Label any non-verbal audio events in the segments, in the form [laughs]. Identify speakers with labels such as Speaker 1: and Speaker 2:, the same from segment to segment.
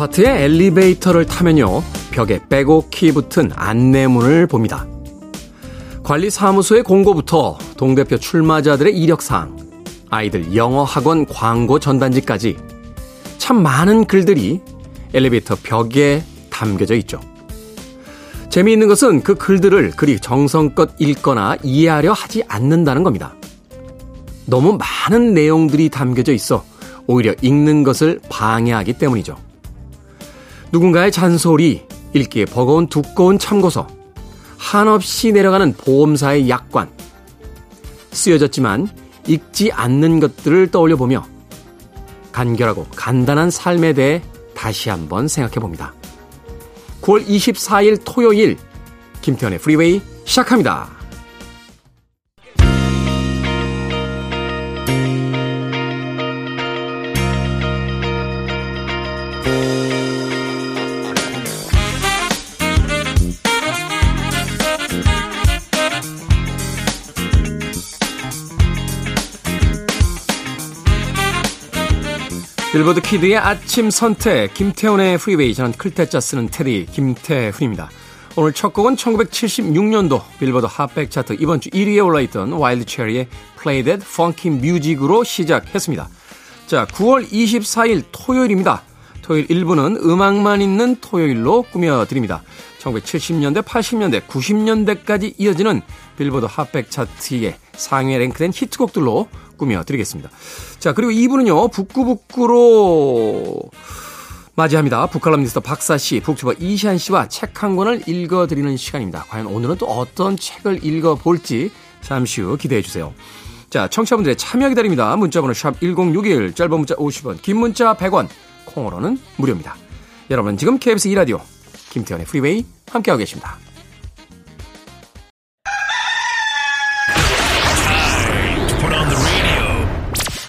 Speaker 1: 아파트의 엘리베이터를 타면요, 벽에 빼곡히 붙은 안내문을 봅니다. 관리사무소의 공고부터 동대표 출마자들의 이력사항, 아이들 영어 학원 광고 전단지까지 참 많은 글들이 엘리베이터 벽에 담겨져 있죠. 재미있는 것은 그 글들을 그리 정성껏 읽거나 이해하려 하지 않는다는 겁니다. 너무 많은 내용들이 담겨져 있어 오히려 읽는 것을 방해하기 때문이죠. 누군가의 잔소리, 읽기에 버거운 두꺼운 참고서, 한없이 내려가는 보험사의 약관, 쓰여졌지만 읽지 않는 것들을 떠올려 보며 간결하고 간단한 삶에 대해 다시 한번 생각해 봅니다. 9월 24일 토요일 김태현의 프리웨이 시작합니다. 빌보드 kid의 아침 선택 김태훈의 프리웨이 저는 클 태 자 쓰는 태디 김태훈입니다. 오늘 첫 곡은 1976년도 빌보드 핫백 차트 이번 주 1위에 올라있던 와일드 체리의 Play That Funky Music으로 시작했습니다. 자 9월 24일 토요일입니다. 토요일 1부는 음악만 있는 토요일로 꾸며드립니다. 1970년대, 80년대, 90년대까지 이어지는 빌보드 핫백 차트의 상위에 랭크된 히트곡들로 꾸며 드리겠습니다. 자, 그리고 2부는요, 북구북구로 맞이합니다. 북칼럼니스트 박사 씨, 북튜버 이시안 씨와 책 한 권을 읽어드리는 시간입니다. 과연 오늘은 또 어떤 책을 읽어볼지 잠시 후 기대해 주세요. 자, 청취자분들의 참여 기다립니다. 문자번호 샵 1061, 짧은 문자 50원, 긴 문자 100원, 콩으로는 무료입니다. 여러분 지금 KBS 2라디오 김태훈의 프리웨이 함께하고 계십니다.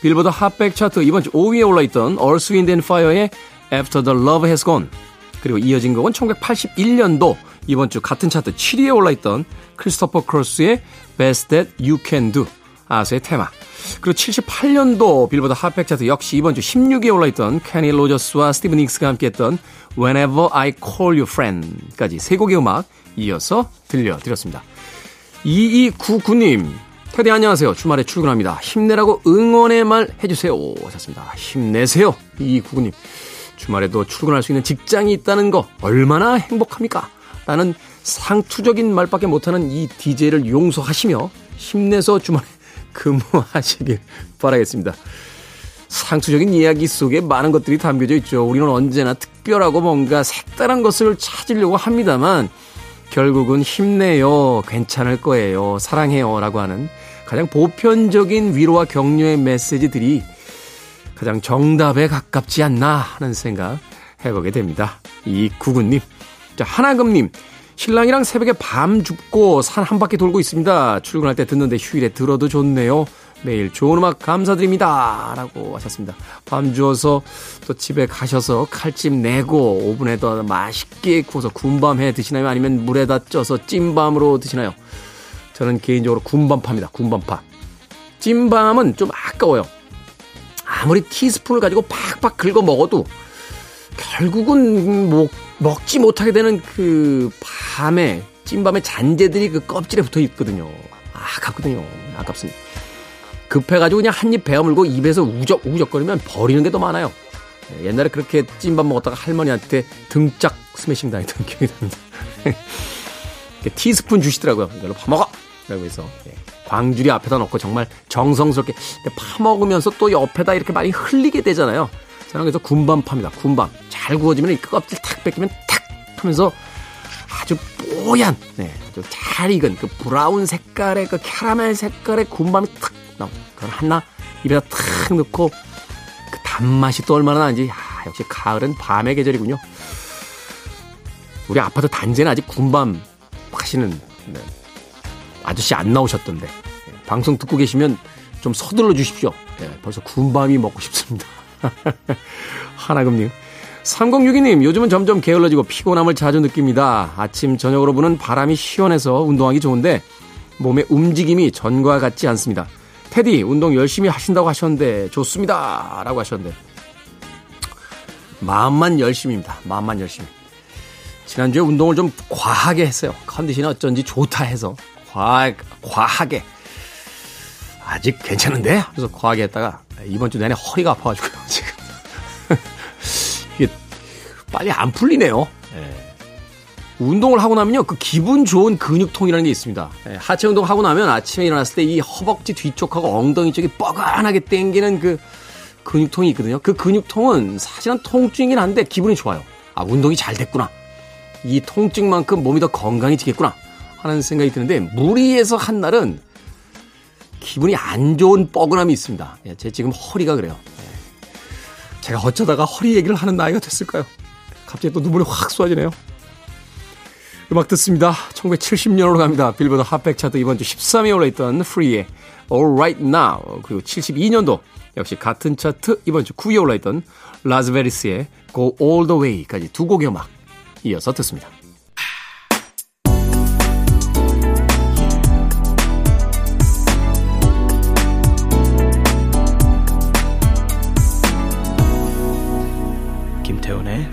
Speaker 1: 빌보드 핫백 차트 이번 주 5위에 올라있던 Earth, Wind and Fire의 After the Love Has Gone. 그리고 이어진 곡은 1981년도 이번 주 같은 차트 7위에 올라있던 크리스토퍼 크로스의 Best That You Can Do. 아더의 테마. 그리고 78년도 빌보드 핫백 차트 역시 이번 주 16위에 올라있던 케니 로저스와 스티비 닉스가 함께했던 Whenever I Call You Friend까지 세 곡의 음악 이어서 들려드렸습니다. 2299님, 테디 안녕하세요. 주말에 출근합니다. 힘내라고 응원의 말 해주세요. 하셨습니다. 힘내세요. 2299님. 주말에도 출근할 수 있는 직장이 있다는 거 얼마나 행복합니까? 나는 상투적인 말밖에 못하는 이 DJ를 용서하시며 힘내서 주말에 [laughs] 근무하시길 바라겠습니다. 상투적인 이야기 속에 많은 것들이 담겨져 있죠. 우리는 언제나 특별하고 뭔가 색다른 것을 찾으려고 합니다만 결국은 힘내요, 괜찮을 거예요, 사랑해요 라고 하는 가장 보편적인 위로와 격려의 메시지들이 가장 정답에 가깝지 않나 하는 생각 해보게 됩니다. 이 구구님. 자, 하나금님. 신랑이랑 새벽에 밤 줍고 산 한 바퀴 돌고 있습니다. 출근할 때 듣는데 휴일에 들어도 좋네요. 매일 좋은 음악 감사드립니다. 라고 하셨습니다. 밤 주어서 또 집에 가셔서 칼집 내고 오븐에다 맛있게 구워서 군밤 해 드시나요? 아니면 물에다 쪄서 찐밤으로 드시나요? 저는 개인적으로 군밤파입니다. 군밤파. 찐밤은 좀 아까워요. 아무리 티스푼을 가지고 팍팍 긁어 먹어도 결국은 먹, 먹지 못하게 되는 그 밤에 찐밤의 잔재들이 그 껍질에 붙어 있거든요. 아깝거든요. 아깝습니다. 급해가지고 그냥 한 입 베어물고 입에서 우적 우적거리면 버리는 게 더 많아요. 예, 옛날에 그렇게 찐밥 먹었다가 할머니한테 등짝 스매싱 당했던 [laughs] 기억이 납니다. 티스푼 주시더라고요. 이걸로 파먹어! 라고 해서. 예, 광주리 앞에다 놓고 정말 정성스럽게 파먹으면서 또 옆에다 이렇게 많이 흘리게 되잖아요. 저는 그래서 군밤파입니다. 군밤. 잘 구워지면 이 껍질 탁 뺏기면 탁 하면서 아주 뽀얀, 네, 아주 잘 익은 그 브라운 색깔의 그 캐러멜 색깔의 군밤이 탁 나오. 그걸 하나 입에다 탁 넣고 그 단맛이 또 얼마나 나는지. 아, 역시 가을은 밤의 계절이군요. 우리 아파트 단지는 아직 군밤 하시는 네. 아저씨 안 나오셨던데 예, 방송 듣고 계시면 좀 서둘러 주십시오. 네, 벌써 군밤이 먹고 싶습니다. [laughs] 하나금님. 3062님, 요즘은 점점 게을러지고 피곤함을 자주 느낍니다. 아침, 저녁으로 부는 바람이 시원해서 운동하기 좋은데 몸의 움직임이 전과 같지 않습니다. 테디, 운동 열심히 하신다고 하셨는데 좋습니다. 라고 하셨는데 마음만 열심입니다. 마음만 열심히. 지난주에 운동을 좀 과하게 했어요. 컨디션이 어쩐지 좋다 해서 과, 과하게 아직 괜찮은데? 그래서 과하게 했다가 이번 주 내내 허리가 아파가지고요. [laughs] 지금 이게 빨리 안 풀리네요. 네. 운동을 하고 나면요, 그 기분 좋은 근육통이라는 게 있습니다. 네, 하체 운동 하고 나면 아침에 일어났을 때 이 허벅지 뒤쪽하고 엉덩이 쪽이 뻐근하게 땡기는 그 근육통이 있거든요. 그 근육통은 사실은 통증이긴 한데 기분이 좋아요. 아, 운동이 잘 됐구나. 이 통증만큼 몸이 더 건강해지겠구나. 하는 생각이 드는데, 무리해서 한 날은 기분이 안 좋은 뻐근함이 있습니다. 예, 제 지금 허리가 그래요. 예. 제가 어쩌다가 허리 얘기를 하는 나이가 됐을까요? 갑자기 또 눈물이 확 쏟아지네요. 음악 듣습니다. 1970년으로 갑니다. 빌보드 핫백 차트 이번 주 13위에 올라있던 프리의 All Right Now 그리고 72년도 역시 같은 차트 이번 주 9위에 올라있던 라즈베리스의 Go All The Way까지 두 곡의 음악 이어서 듣습니다.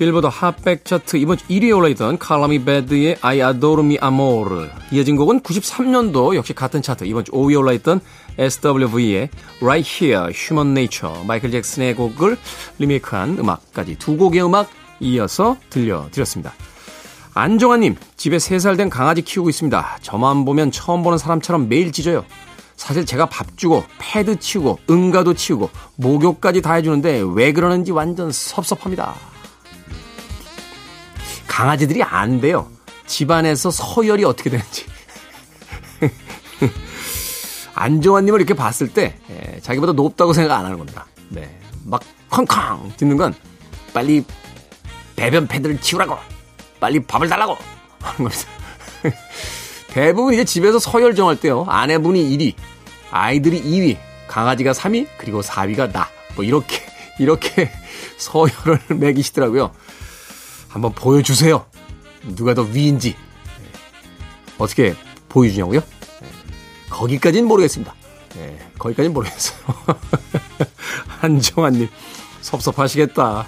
Speaker 1: 빌보드 핫백 차트 이번 주 1위에 올라있던 칼라미 베드의 I Adore Me Amore 이어진 곡은 93년도 역시 같은 차트 이번 주 5위에 올라있던 SWV의 Right Here Human Nature 마이클 잭슨의 곡을 리메이크한 음악까지 두 곡의 음악 이어서 들려드렸습니다. 안정환님, 집에 3살 된 강아지 키우고 있습니다. 저만 보면 처음 보는 사람처럼 매일 짖어요. 사실 제가 밥 주고, 패드 치우고, 응가도 치우고, 목욕까지 다 해주는데 왜 그러는지 완전 섭섭합니다. 강아지들이 안 돼요. 집안에서 서열이 어떻게 되는지. [laughs] 안정환님을 이렇게 봤을 때, 예, 자기보다 높다고 생각 안 하는 겁니다. 네. 막 쾅쾅 짖는 건 빨리 배변 패드를 치우라고 빨리 밥을 달라고 하는 겁니다. [laughs] 대부분 이제 집에서 서열 정할 때요. 아내분이 1위, 아이들이 2위, 강아지가 3위, 그리고 4위가 나. 뭐 이렇게 이렇게 [laughs] 서열을 매기시더라고요. 한번 보여주세요. 누가 더 위인지. 어떻게 보여주냐고요? 거기까지는 모르겠습니다. 네, 거기까지는 모르겠어요. [laughs] 한정환님, 섭섭하시겠다.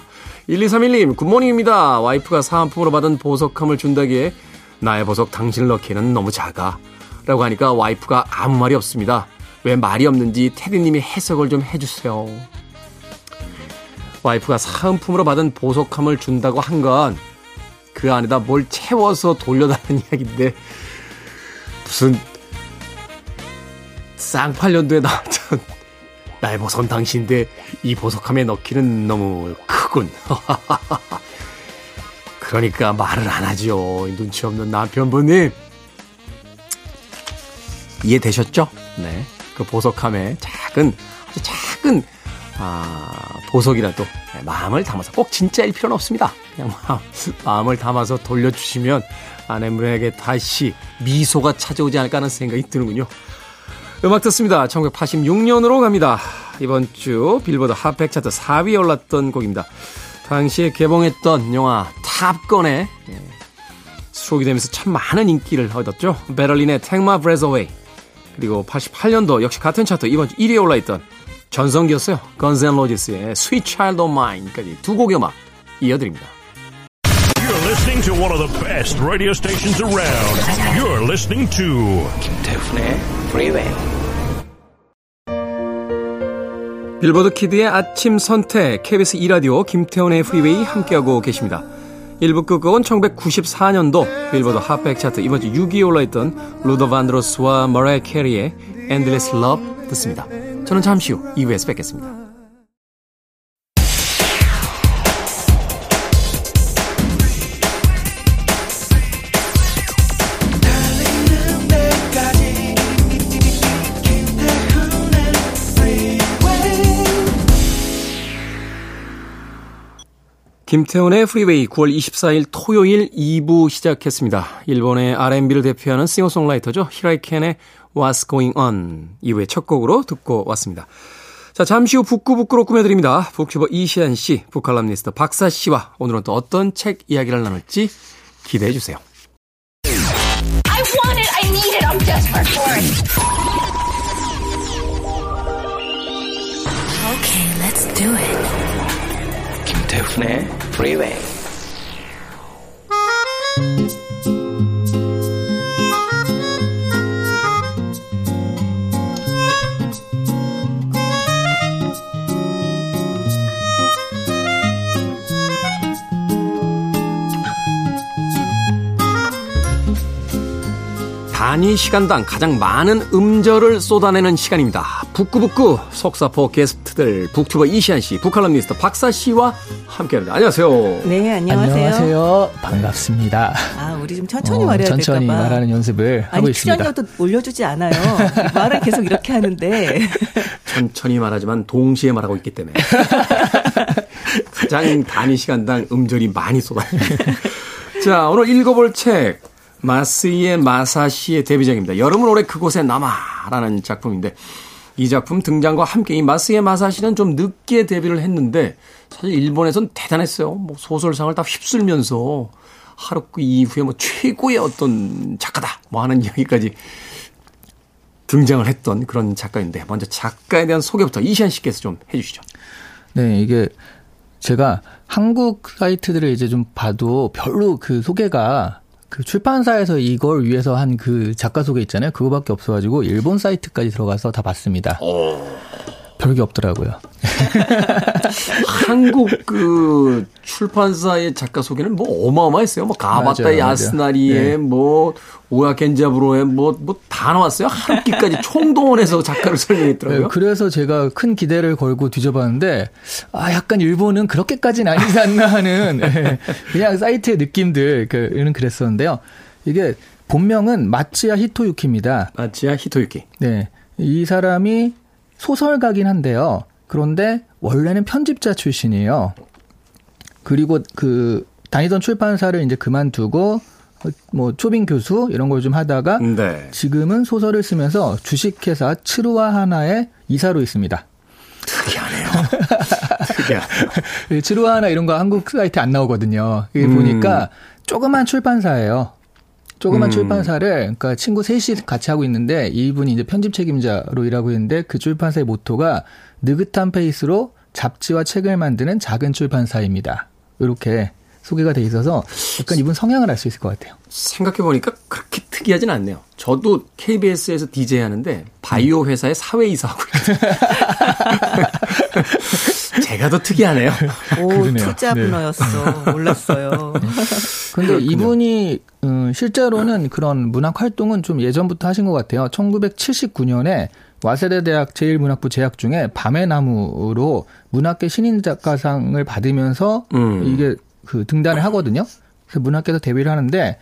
Speaker 1: 1231님, 굿모닝입니다. 와이프가 사은품으로 받은 보석함을 준다기에 나의 보석 당신을 넣기에는 너무 작아. 라고 하니까 와이프가 아무 말이 없습니다. 왜 말이 없는지 테디님이 해석을 좀 해주세요. 와이프가 사은품으로 받은 보석함을 준다고 한 건 그 안에다 뭘 채워서 돌려달라는 [laughs] 이야기인데 무슨 쌍팔년도에 나왔던 나의 보석은 당신인데 이 보석함에 넣기는 너무 크군. [laughs] 그러니까 말을 안 하죠. 눈치 없는 남편분님. 이해되셨죠? 네. 그 보석함에 작은, 아주 작은, 아, 보석이라도 네, 마음을 담아서 꼭 진짜일 필요는 없습니다. 그냥 마음, 마음 을 담아서 돌려주시면 아내분에게 다시 미소가 찾아오지 않을까 하는 생각이 드는군요. 음악 듣습니다. 1986년으로 갑니다. 이번 주 빌보드 핫백 차트 4위에 올랐던 곡입니다. 당시에 개봉했던 영화 탑건에 예, 수록이 되면서 참 많은 인기를 얻었죠. 베를린의 Breath Away 그리고 88년도 역시 같은 차트 이번 주 1위에 올라있던 전성기였어요. Guns N' Roses의 Sweet Child of Mine까지 두 곡의 음악 이어드립니다.
Speaker 2: You're listening to one of the best radio stations around. You're listening to 김태훈의 Freeway.
Speaker 1: 빌보드 키드의 아침 선택 KBS 2 라디오 김태훈의 프리웨이 함께하고 계십니다. 1부 끝곡은 1994년도 빌보드 핫백 차트 이번 주 6위에 올라있던 루더 반드로스와 머라이 캐리의 Endless Love 듣습니다. 저는 잠시 후 2부에서 뵙겠습니다. 김태훈의 프리웨이 9월 24일 토요일 2부 시작했습니다. 일본의 R&B를 대표하는 싱어송라이터죠. 히라이켄의 What's Going On 2부의 첫 곡으로 듣고 왔습니다. 자, 잠시 후 북구북구로 꾸며드립니다. 북튜버 이시한 씨, 북칼럼니스트 박사 씨와 오늘은 또 어떤 책 이야기를 나눌지 기대해 주세요. I want it, I need it, I'm desperate for it. Okay, let's do it. 김태훈의 Freeway. 단위 시간당 가장 많은 음절을 쏟아내는 시간입니다. 북구북구 속사포 게스트들 북튜버 이시안 씨, 북칼럼니스트 박사 씨와 함께합니다. 안녕하세요.
Speaker 3: 네, 안녕하세요.
Speaker 4: 안녕하세요. 반갑습니다.
Speaker 3: 아, 우리 좀 천천히 어, 말해야 될까
Speaker 4: 천천히 말하는 연습을
Speaker 3: 아니,
Speaker 4: 하고 있습니다.
Speaker 3: 출연료도 올려주지 않아요. 말을 계속 이렇게 하는데. [laughs]
Speaker 1: 천천히 말하지만 동시에 말하고 있기 때문에 [laughs] 가장 단위 시간당 음절이 많이 쏟아집니다. [laughs] 자, 오늘 읽어볼 책 마스이의 마사시의 데뷔작입니다. 여름은 올해 그곳에 남아라는 작품인데 이 작품 등장과 함께 이 마스이의 마사시는 좀 늦게 데뷔를 했는데 사실 일본에선 대단했어요. 뭐 소설상을 다 휩쓸면서 하루쿠 그 이후에 뭐 최고의 어떤 작가다 뭐 하는 [laughs] 이야기까지 등장을 했던 그런 작가인데 먼저 작가에 대한 소개부터 이시안 씨께서 좀 해주시죠.
Speaker 4: 네, 이게 제가 한국 사이트들을 이제 좀 봐도 별로 그 소개가 그 출판사에서 이걸 위해서 한 그 작가 소개 있잖아요. 그거밖에 없어가지고 일본 사이트까지 들어가서 다 봤습니다. 오. 별게 없더라고요. [laughs]
Speaker 1: 한국 그 출판사의 작가 소개는 뭐 어마어마했어요. 뭐 가바타 야스나리에 네. 뭐 오야 겐자브로에 뭐 뭐 다 나왔어요. 한 끼까지 [laughs] 총동원해서 작가를 설명했더라고요. 네,
Speaker 4: 그래서 제가 큰 기대를 걸고 뒤져봤는데 아 약간 일본은 그렇게까지는 아니지 않나 하는 네, 그냥 사이트의 느낌들 그는 그랬었는데요. 이게 본명은 마치야 히토유키입니다.
Speaker 1: 마치야 히토유키.
Speaker 4: 네. 이 사람이 소설가긴 한데요. 그런데 원래는 편집자 출신이에요. 그리고 그 다니던 출판사를 이제 그만두고 뭐 초빙 교수 이런 걸 좀 하다가 네. 지금은 소설을 쓰면서 주식회사 츠루와 하나의 이사로 있습니다.
Speaker 1: 특이하네요. [laughs] 특이하네요.
Speaker 4: 츠루와 하나 이런 거 한국 사이트에 안 나오거든요. 이게 음. 보니까 조그만 출판사예요. 조그만 음. 출판사를 그러니까 친구 셋이 같이 하고 있는데 이분이 이제 편집 책임자로 일하고 있는데 그 출판사의 모토가 느긋한 페이스로 잡지와 책을 만드는 작은 출판사입니다. 이렇게 소개가 돼 있어서 약간 이분 성향을 알 수 있을 것 같아요.
Speaker 1: 생각해 보니까 그렇게 특이하진 않네요. 저도 KBS에서 DJ 하는데 바이오 회사의 사회 이사 하고 있어요. [laughs] 제가 더 특이하네요. [laughs]
Speaker 3: 오, 그러네요. 투자 분야였어. 네. 몰랐어요. [laughs]
Speaker 4: 근데 이분이 음, 실제로는 그런 문학 활동은 좀 예전부터 하신 것 같아요. 1979년에 와세대 대학 제1문학부 재학 중에 밤의 나무로 문학계 신인 작가상을 받으면서 음. 이게 그 등단을 하거든요. 그래서 문학계에서 데뷔를 하는데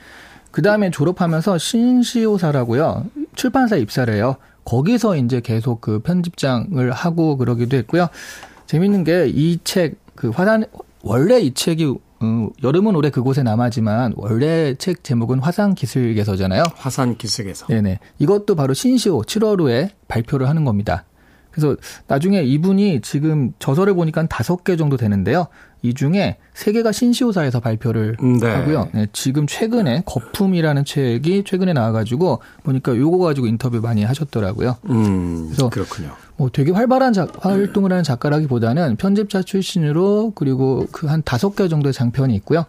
Speaker 4: 그 다음에 졸업하면서 신시호사라고요 출판사 입사를 해요. 거기서 이제 계속 그 편집장을 하고 그러기도 했고요. 재밌는 게 이 책 그 화산 원래 이 책이 어, 여름은 올해 그곳에 남아지만 원래 책 제목은 화산 기슭에서잖아요.
Speaker 1: 화산 기슭에서.
Speaker 4: 네네. 이것도 바로 신시호 7월 후에 발표를 하는 겁니다. 그래서 나중에 이분이 지금 저서를 보니까 다섯 개 정도 되는데요. 이 중에 세 개가 신시호사에서 발표를 음, 네. 하고요. 네, 지금 최근에 거품이라는 책이 최근에 나와가지고 보니까 요거 가지고 인터뷰 많이 하셨더라고요.
Speaker 1: 음, 그래서 그렇군요.
Speaker 4: 뭐 되게 활발한 작, 활동을 하는 작가라기보다는 편집자 출신으로 그리고 그 한 다섯 개 정도의 장편이 있고요.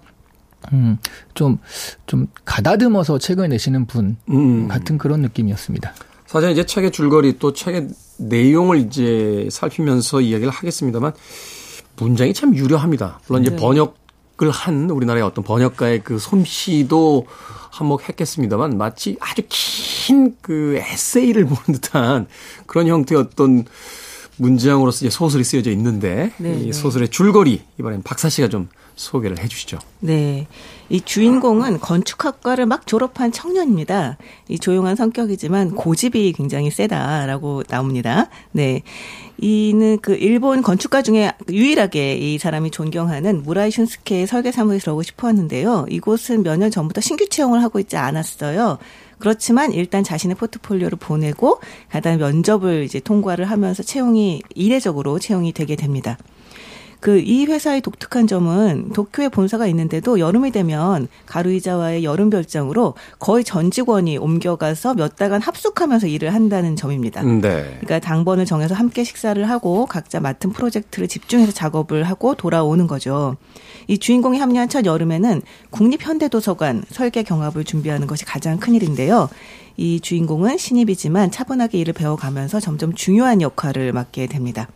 Speaker 4: 음, 좀, 좀 가다듬어서 책을 내시는 분 음. 같은 그런 느낌이었습니다.
Speaker 1: 사실 이제 책의 줄거리 또 책의 내용을 이제 살피면서 이야기를 하겠습니다만 문장이 참 유려합니다. 물론 이제 네. 번역 한 우리나라의 어떤 번역가의 그 솜씨도 한몫했겠습니다만 마치 아주 긴 그 에세이를 보는 듯한 그런 형태의 어떤 문장으로서 이제 소설이 쓰여져 있는데 네, 이 네. 소설의 줄거리 이번엔 박사 씨가 좀 소개를 해 주시죠.
Speaker 3: 네. 이 주인공은 건축학과를 막 졸업한 청년입니다. 이 조용한 성격이지만 고집이 굉장히 세다라고 나옵니다. 네. 이는 그 일본 건축가 중에 유일하게 이 사람이 존경하는 무라이 슌스케의 설계 사무실에 들어오고 싶어 하는데요. 이곳은 몇 년 전부터 신규 채용을 하고 있지 않았어요. 그렇지만 일단 자신의 포트폴리오를 보내고 가다 면접을 이제 통과를 하면서 채용이 이례적으로 채용이 되게 됩니다. 그 이 회사의 독특한 점은 도쿄에 본사가 있는데도 여름이 되면 가루이자와의 여름 별장으로 거의 전 직원이 옮겨가서 몇 달간 합숙하면서 일을 한다는 점입니다. 음, 네. 그러니까 당번을 정해서 함께 식사를 하고 각자 맡은 프로젝트를 집중해서 작업을 하고 돌아오는 거죠. 이 주인공이 합류한 첫 여름에는 국립현대도서관 설계 경합을 준비하는 것이 가장 큰 일인데요. 이 주인공은 신입이지만 차분하게 일을 배워가면서 점점 중요한 역할을 맡게 됩니다.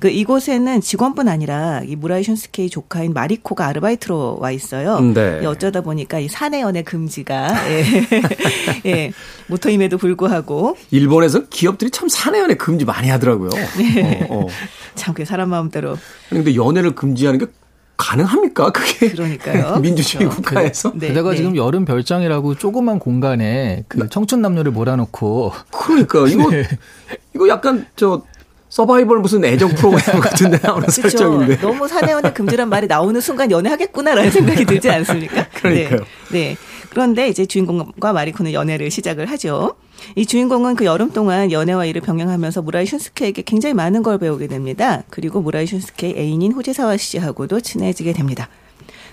Speaker 3: 그 이곳에는 직원뿐 아니라 이 무라이 슌스케이 조카인 마리코가 아르바이트로 와 있어요. 네. 어쩌다 보니까 이 사내 연애 금지가 예. [laughs] 예. 모토임에도 불구하고
Speaker 1: 일본에서 기업들이 참 사내 연애 금지 많이 하더라고요. 네.
Speaker 3: 어, 어. [laughs] 참 그게 사람 마음대로.
Speaker 1: 근데 연애를 금지하는 게 가능합니까? 그게
Speaker 3: 그러니까요. [laughs]
Speaker 1: 민주주의 그렇죠. 국가에서.
Speaker 4: 네, 게다가 네. 지금 여름 별장이라고 조그만 공간에 그 청춘 남녀를 몰아놓고
Speaker 1: 그러니까 이거 네. 이거 약간 저 서바이벌 무슨 애정 프로그램 [laughs] 같은 데 나오는 그렇죠. 설정인데.
Speaker 3: 너무 사내연애 금지란 말이 나오는 순간 연애하겠구나라는 생각이 들지 않습니까? [laughs]
Speaker 1: 그러니까요.
Speaker 3: 네. 네. 그런데 이제 주인공과 마리코는 연애를 시작을 하죠. 이 주인공은 그 여름 동안 연애와 일을 병행하면서 무라이 슌스케에게 굉장히 많은 걸 배우게 됩니다. 그리고 무라이 슌스케의 애인인 후지사와 씨하고도 친해지게 됩니다.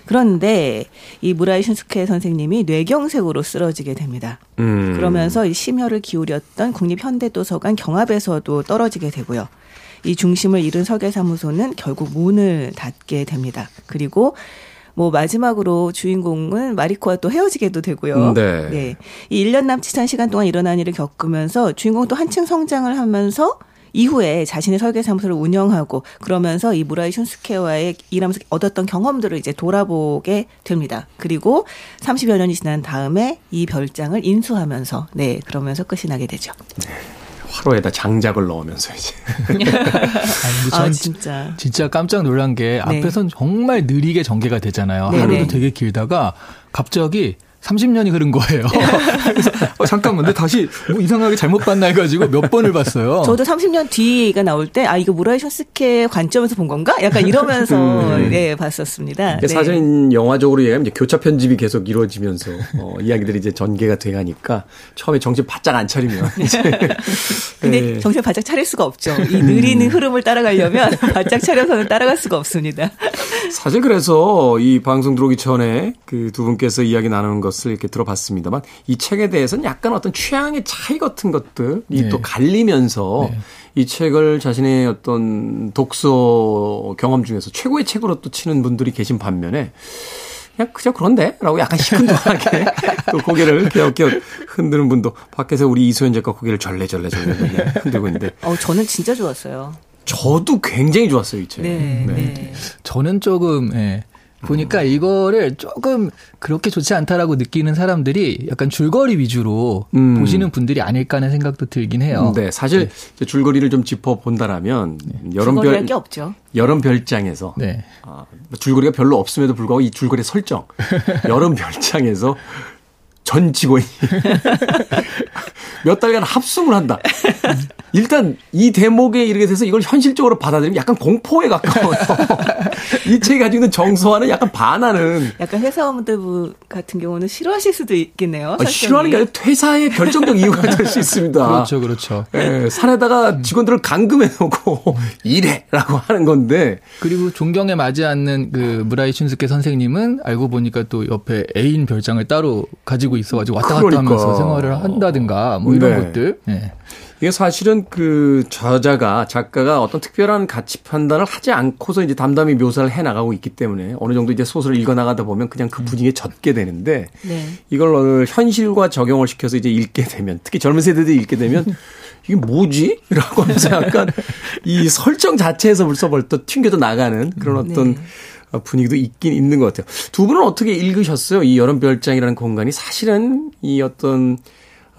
Speaker 3: 그런데 이 무라이 슌스케 선생님이 뇌경색으로 쓰러지게 됩니다. 음. 그러면서 이 심혈을 기울였던 국립현대도서관 경합에서도 떨어지게 되고요. 이 중심을 잃은 설계사무소는 결국 문을 닫게 됩니다. 그리고 뭐 마지막으로 주인공은 마리코와 또 헤어지게도 되고요. 네. 네. 이 1년 남짓한 시간 동안 일어난 일을 겪으면서 주인공도 한층 성장을 하면서 이후에 자신의 설계 사무소를 운영하고 그러면서 이 무라이 슌스케와의 일하면서 얻었던 경험들을 이제 돌아보게 됩니다. 그리고 30여 년이 지난 다음에 이 별장을 인수하면서 네, 그러면서 끝이 나게 되죠. 네.
Speaker 1: 화로에다 장작을 넣으면서 이제. [laughs] 아니,
Speaker 4: 아, 진짜. 진짜 깜짝 놀란 게 네. 앞에선 정말 느리게 전개가 되잖아요. 네 하루도 네. 되게 길다가 갑자기 30년이 흐른 거예요. [laughs] 그래서 어, 잠깐만, 근데 다시 뭐 이상하게 잘못 봤나 해가지고 몇 번을 봤어요.
Speaker 3: 저도 30년 뒤가 나올 때, 아, 이거 무라이 셔스케 관점에서 본 건가? 약간 이러면서, [laughs] 음. 네, 봤었습니다.
Speaker 1: 네. 사실은 영화적으로 얘기하면 이제 교차 편집이 계속 이루어지면서, 어, 이야기들이 이제 전개가 돼 가니까, 처음에 정신 바짝 안 차리면. 이제. [laughs]
Speaker 3: 근데 네. 정신 바짝 차릴 수가 없죠. 이 느리는 음. 흐름을 따라가려면 바짝 차려서는 따라갈 수가 없습니다.
Speaker 1: 사실 그래서 이 방송 들어오기 전에 그 두 분께서 이야기 나누는 것을 이렇게 들어봤습니다만 이 책에 대해서는 약간 어떤 취향의 차이 같은 것들이 네. 또 갈리면서 네. 이 책을 자신의 어떤 독서 경험 중에서 최고의 책으로 또 치는 분들이 계신 반면에 그냥 그저 그런데? 라고 약간 시큰둥하게 [laughs] 또 고개를 갸웃갸웃 흔드는 분도 밖에서 우리 이소연 작가 고개를 절레절레 절레 흔들고 있는데.
Speaker 3: 어, 저는 진짜 좋았어요.
Speaker 1: 저도 굉장히 좋았어요, 이 책.
Speaker 3: 네, 네. 네.
Speaker 4: 저는 조금, 예. 보니까 음. 이거를 조금 그렇게 좋지 않다라고 느끼는 사람들이 약간 줄거리 위주로 음. 보시는 분들이 아닐까 하는 생각도 들긴 해요.
Speaker 1: 네, 사실 네. 줄거리를 좀 짚어 본다라면 네.
Speaker 3: 여름별 게 없죠.
Speaker 1: 여름 별장에서 네. 아, 줄거리가 별로 없음에도 불구하고 이 줄거리 설정 [laughs] 여름 별장에서 전 직원이 몇 달간 합숙을 한다. 일단 이 대목에 이르게 돼서 이걸 현실적으로 받아들이면 약간 공포에 가까워요. 이 책이 가지고 있는 정서와는 약간 반하는.
Speaker 3: 약간 회사원들 같은 경우는 싫어하실 수도 있겠네요.
Speaker 1: 아, 싫어하는 게 아니라 퇴사의 결정적 이유가 될 수 있습니다.
Speaker 4: 그렇죠, 그렇죠.
Speaker 1: 예, 산에다가 직원들을 감금해 놓고 이래라고 하는 건데.
Speaker 4: 그리고 존경에 맞지 않는 그 무라이 춘스케 선생님은 알고 보니까 또 옆에 애인 별장을 따로 가지고 있어가지고 왔다 갔다 그러니까. 하면서 생활을 한다든가 뭐 이런 네. 것들. 네.
Speaker 1: 이게 사실은 그 저자가 작가가 어떤 특별한 가치 판단을 하지 않고서 이제 담담히 묘사를 해 나가고 있기 때문에 어느 정도 이제 소설을 읽어 나가다 보면 그냥 그 분위기에 젖게 되는데 네. 이걸 현실과 적용을 시켜서 이제 읽게 되면 특히 젊은 세대들이 읽게 되면 [laughs] 이게 뭐지? 라고 하면서 약간 이 설정 자체에서 벌써 벌써 튕겨져 나가는 그런 어떤 네. 분위기도 있긴 있는 것 같아요. 두 분은 어떻게 읽으셨어요? 이 여름별장이라는 공간이 사실은 이 어떤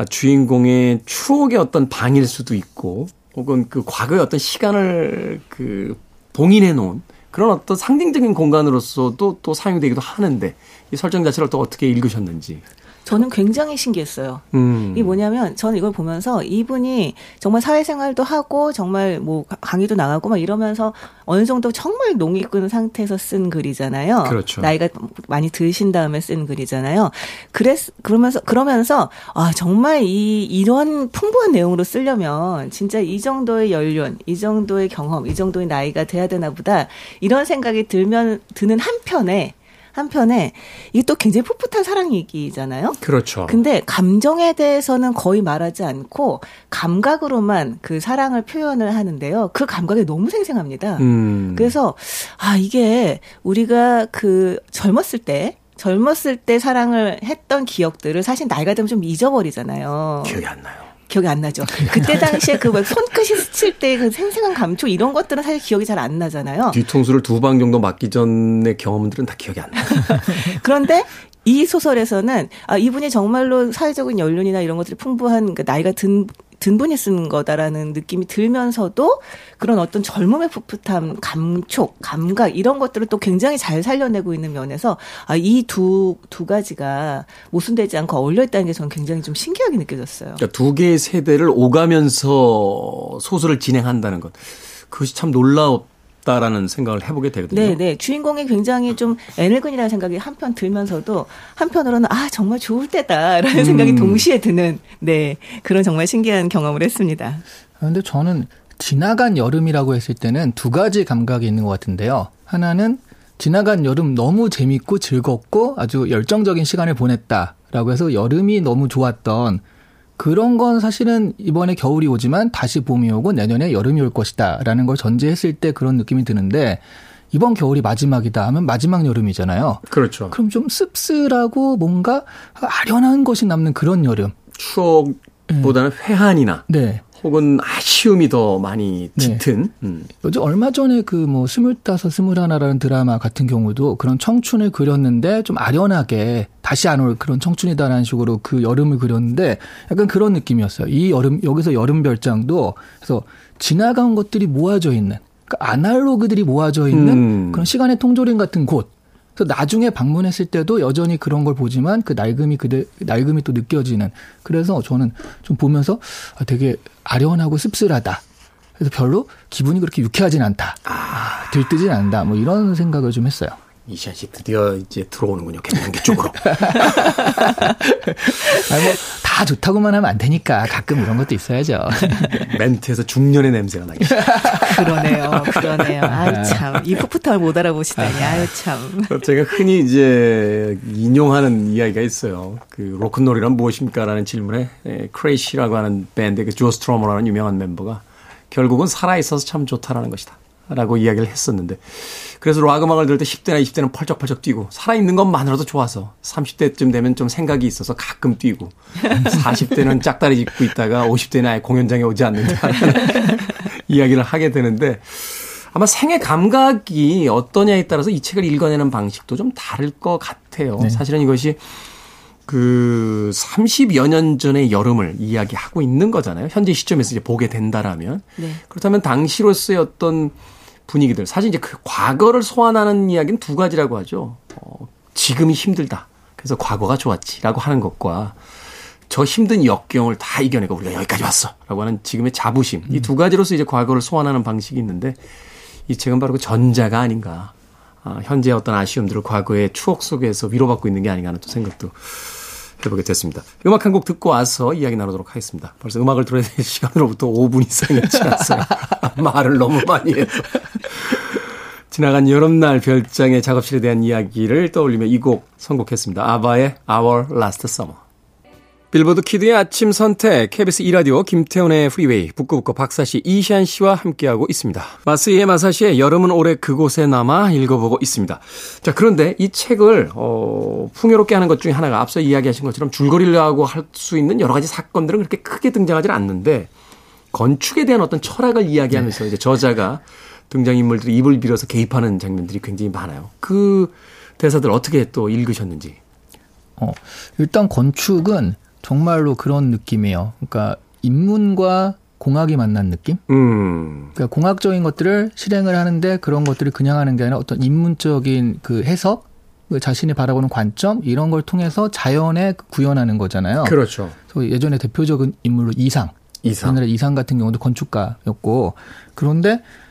Speaker 1: 주인공의 추억의 어떤 방일 수도 있고 혹은 그 과거의 어떤 시간을 그 봉인해 놓은 그런 어떤 상징적인 공간으로서도 또 사용되기도 하는데 이 설정 자체를 또 어떻게 읽으셨는지.
Speaker 3: 저는 굉장히 신기했어요. 음. 이 뭐냐면 저는 이걸 보면서 이분이 정말 사회생활도 하고 정말 뭐 강의도 나가고 막 이러면서 어느 정도 정말 농익은 상태에서 쓴 글이잖아요.
Speaker 1: 그렇죠.
Speaker 3: 나이가 많이 드신 다음에 쓴 글이잖아요. 그랬 그러면서 그러면서 아 정말 이 이런 풍부한 내용으로 쓰려면 진짜 이 정도의 연륜, 이 정도의 경험, 이 정도의 나이가 돼야 되나 보다 이런 생각이 들면 드는 한편에 한편에 이게 또 굉장히 풋풋한 사랑 얘기잖아요.
Speaker 1: 그렇죠.
Speaker 3: 근데 감정에 대해서는 거의 말하지 않고 감각으로만 그 사랑을 표현을 하는데요. 그 감각이 너무 생생합니다. 음. 그래서 아 이게 우리가 그 젊었을 때 젊었을 때 사랑을 했던 기억들을 사실 나이가 들면 좀 잊어버리잖아요.
Speaker 1: 기억이 안 나요.
Speaker 3: 기억이 안 나죠. 그때 [laughs] 당시에 그 손끝이 스칠 때 그 생생한 감촉 이런 것들은 사실 기억이 잘 안 나잖아요.
Speaker 1: 뒤통수를 두 방 정도 맞기 전의 경험들은 다 기억이 안 나요. [laughs]
Speaker 3: 그런데 이 소설에서는 아 이분이 정말로 사회적인 연륜이나 이런 것들이 풍부한 그 나이가 든 든 분이 쓴 거다라는 느낌이 들면서도 그런 어떤 젊음의 풋풋함, 감촉, 감각 이런 것들을 또 굉장히 잘 살려내고 있는 면에서 아, 이두두 가지가 모순되지 않고 어울려 있다는 게 저는 굉장히 좀 신기하게 느껴졌어요.
Speaker 1: 그러니까 두 개의 세대를 오가면서 소설을 진행한다는 것. 그것이 참 놀라웠 다라는 생각을 해보게 되거든요.
Speaker 3: 네, 네. 주인공이 굉장히 좀 애늙은이라는 생각이 한편 들면서도 한편으로는 아 정말 좋을 때다라는 음. 생각이 동시에 드는 네 그런 정말 신기한 경험을 했습니다.
Speaker 4: 그런데 저는 지나간 여름이라고 했을 때는 두 가지 감각이 있는 것 같은데요. 하나는 지나간 여름 너무 재밌고 즐겁고 아주 열정적인 시간을 보냈다라고 해서 여름이 너무 좋았던 그런 건 사실은 이번에 겨울이 오지만 다시 봄이 오고 내년에 여름이 올 것이다라는 걸 전제했을 때 그런 느낌이 드는데 이번 겨울이 마지막이다 하면 마지막 여름이잖아요.
Speaker 1: 그렇죠.
Speaker 4: 그럼 좀 씁쓸하고 뭔가 아련한 것이 남는 그런 여름.
Speaker 1: 추억보다는 네. 회한이나 네. 혹은 아쉬움이 더 많이 네. 짙은. 네. 음.
Speaker 4: 요즘 얼마 전에 그 뭐 스물다섯, 스물하나라는 드라마 같은 경우도 그런 청춘을 그렸는데 좀 아련하게 다시 안 올 그런 청춘이다라는 식으로 그 여름을 그렸는데 약간 그런 느낌이었어요. 이 여름 여기서 여름 별장도 그래서 지나간 것들이 모아져 있는 그러니까 아날로그들이 모아져 있는 음. 그런 시간의 통조림 같은 곳. 그래서 나중에 방문했을 때도 여전히 그런 걸 보지만 그 낡음이 그대 낡음이 또 느껴지는. 그래서 저는 좀 보면서 아, 되게 아련하고 씁쓸하다. 그래서 별로 기분이 그렇게 유쾌하진 않다. 아. 들뜨진 않다. 뭐 이런 생각을 좀 했어요.
Speaker 1: 이시안 씨 드디어 이제 들어오는군요. 개명기 쪽으로. [laughs]
Speaker 4: 아니 뭐 다 좋다고만 하면 안 되니까 가끔 이런 것도 있어야죠. [laughs]
Speaker 1: 멘트에서 중년의 냄새가 나게. [laughs]
Speaker 3: 그러네요. 그러네요. 아유 참. 이 풋풋함을 못 알아보시다니. 아유 참.
Speaker 1: 제가 흔히 이제 인용하는 이야기가 있어요. 그 로큰롤이란 무엇입니까라는 질문에 클래시라고 하는 밴드 그 조 스트러머라는 유명한 멤버가 결국은 살아 있어서 참 좋다라는 것이다. 라고 이야기를 했었는데 그래서 락 음악을 들을 때 10대나 20대는 펄쩍펄쩍 뛰고 살아있는 것만으로도 좋아서 30대쯤 되면 좀 생각이 있어서 가끔 뛰고 40대는 [laughs] 짝다리 짚고 있다가 50대는 아예 공연장에 오지 않는다는 [laughs] 이야기를 하게 되는데 아마 생애 감각이 어떠냐에 따라서 이 책을 읽어내는 방식도 좀 다를 것 같아요. 네. 사실은 이것이 그 30여 년 전의 여름을 이야기하고 있는 거잖아요. 현재 시점에서 이제 보게 된다라면. 네. 그렇다면 당시로서의 어떤 분위기들. 사실 이제 그 과거를 소환하는 이야기는 두 가지라고 하죠. 어, 지금이 힘들다. 그래서 과거가 좋았지라고 하는 것과 저 힘든 역경을 다 이겨내고 우리가 여기까지 왔어. 라고 하는 지금의 자부심. 이 두 가지로서 이제 과거를 소환하는 방식이 있는데 이 책은 바로 그 전자가 아닌가. 아, 현재의 어떤 아쉬움들을 과거의 추억 속에서 위로받고 있는 게 아닌가 하는 또 생각도 해보게 됐습니다. 음악 한 곡 듣고 와서 이야기 나누도록 하겠습니다. 벌써 음악을 들어야 될 [laughs] 시간으로부터 5분 이상이 지났어요. [laughs] 말을 너무 많이 해서. [laughs] 지나간 여름날 별장의 작업실에 대한 이야기를 떠올리며 이 곡 선곡했습니다. 아바의 Our Last Summer. 빌보드 키드의 아침 선택, KBS 2라디오 김태훈의 프리웨이, 북구북구 박사씨, 이시한 씨와 함께하고 있습니다. 마쓰이에 마사시의 여름은 올해 그곳에 남아 읽어보고 있습니다. 자, 그런데 이 책을, 어, 풍요롭게 하는 것 중에 하나가 앞서 이야기하신 것처럼 줄거리라고 할 수 있는 여러 가지 사건들은 그렇게 크게 등장하지 않는데, 건축에 대한 어떤 철학을 이야기하면서 네. 이제 저자가 등장인물들의 입을 빌어서 개입하는 장면들이 굉장히 많아요. 그 대사들 어떻게 또 읽으셨는지.
Speaker 4: 어, 일단 건축은 정말로 그런 느낌이에요. 그러니까 인문과 공학이 만난 느낌? 음. 그러니까 공학적인 것들을 실행을 하는데 그런 것들을 그냥 하는 게 아니라 어떤 인문적인 그 해석, 그 자신이 바라보는 관점 이런 걸 통해서 자연에 구현하는 거잖아요.
Speaker 1: 그렇죠.
Speaker 4: 그래서 예전에 대표적인 인물로 이상, 이상. 옛날에 이상 같은 경우도 건축가였고 그런데 이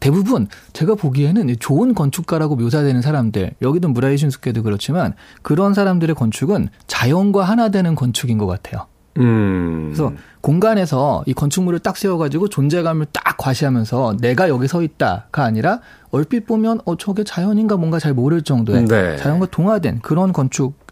Speaker 4: 대부분 제가 보기에는 좋은 건축가라고 묘사되는 사람들 여기도 무라이 슌스케도 그렇지만 그런 사람들의 건축은 자연과 하나 되는 건축인 것 같아요. 음. 그래서 공간에서 이 건축물을 딱 세워가지고 존재감을 딱 과시하면서 내가 여기 서 있다가 아니라 얼핏 보면 어 저게 자연인가 뭔가 잘 모를 정도의 네. 자연과 동화된 그런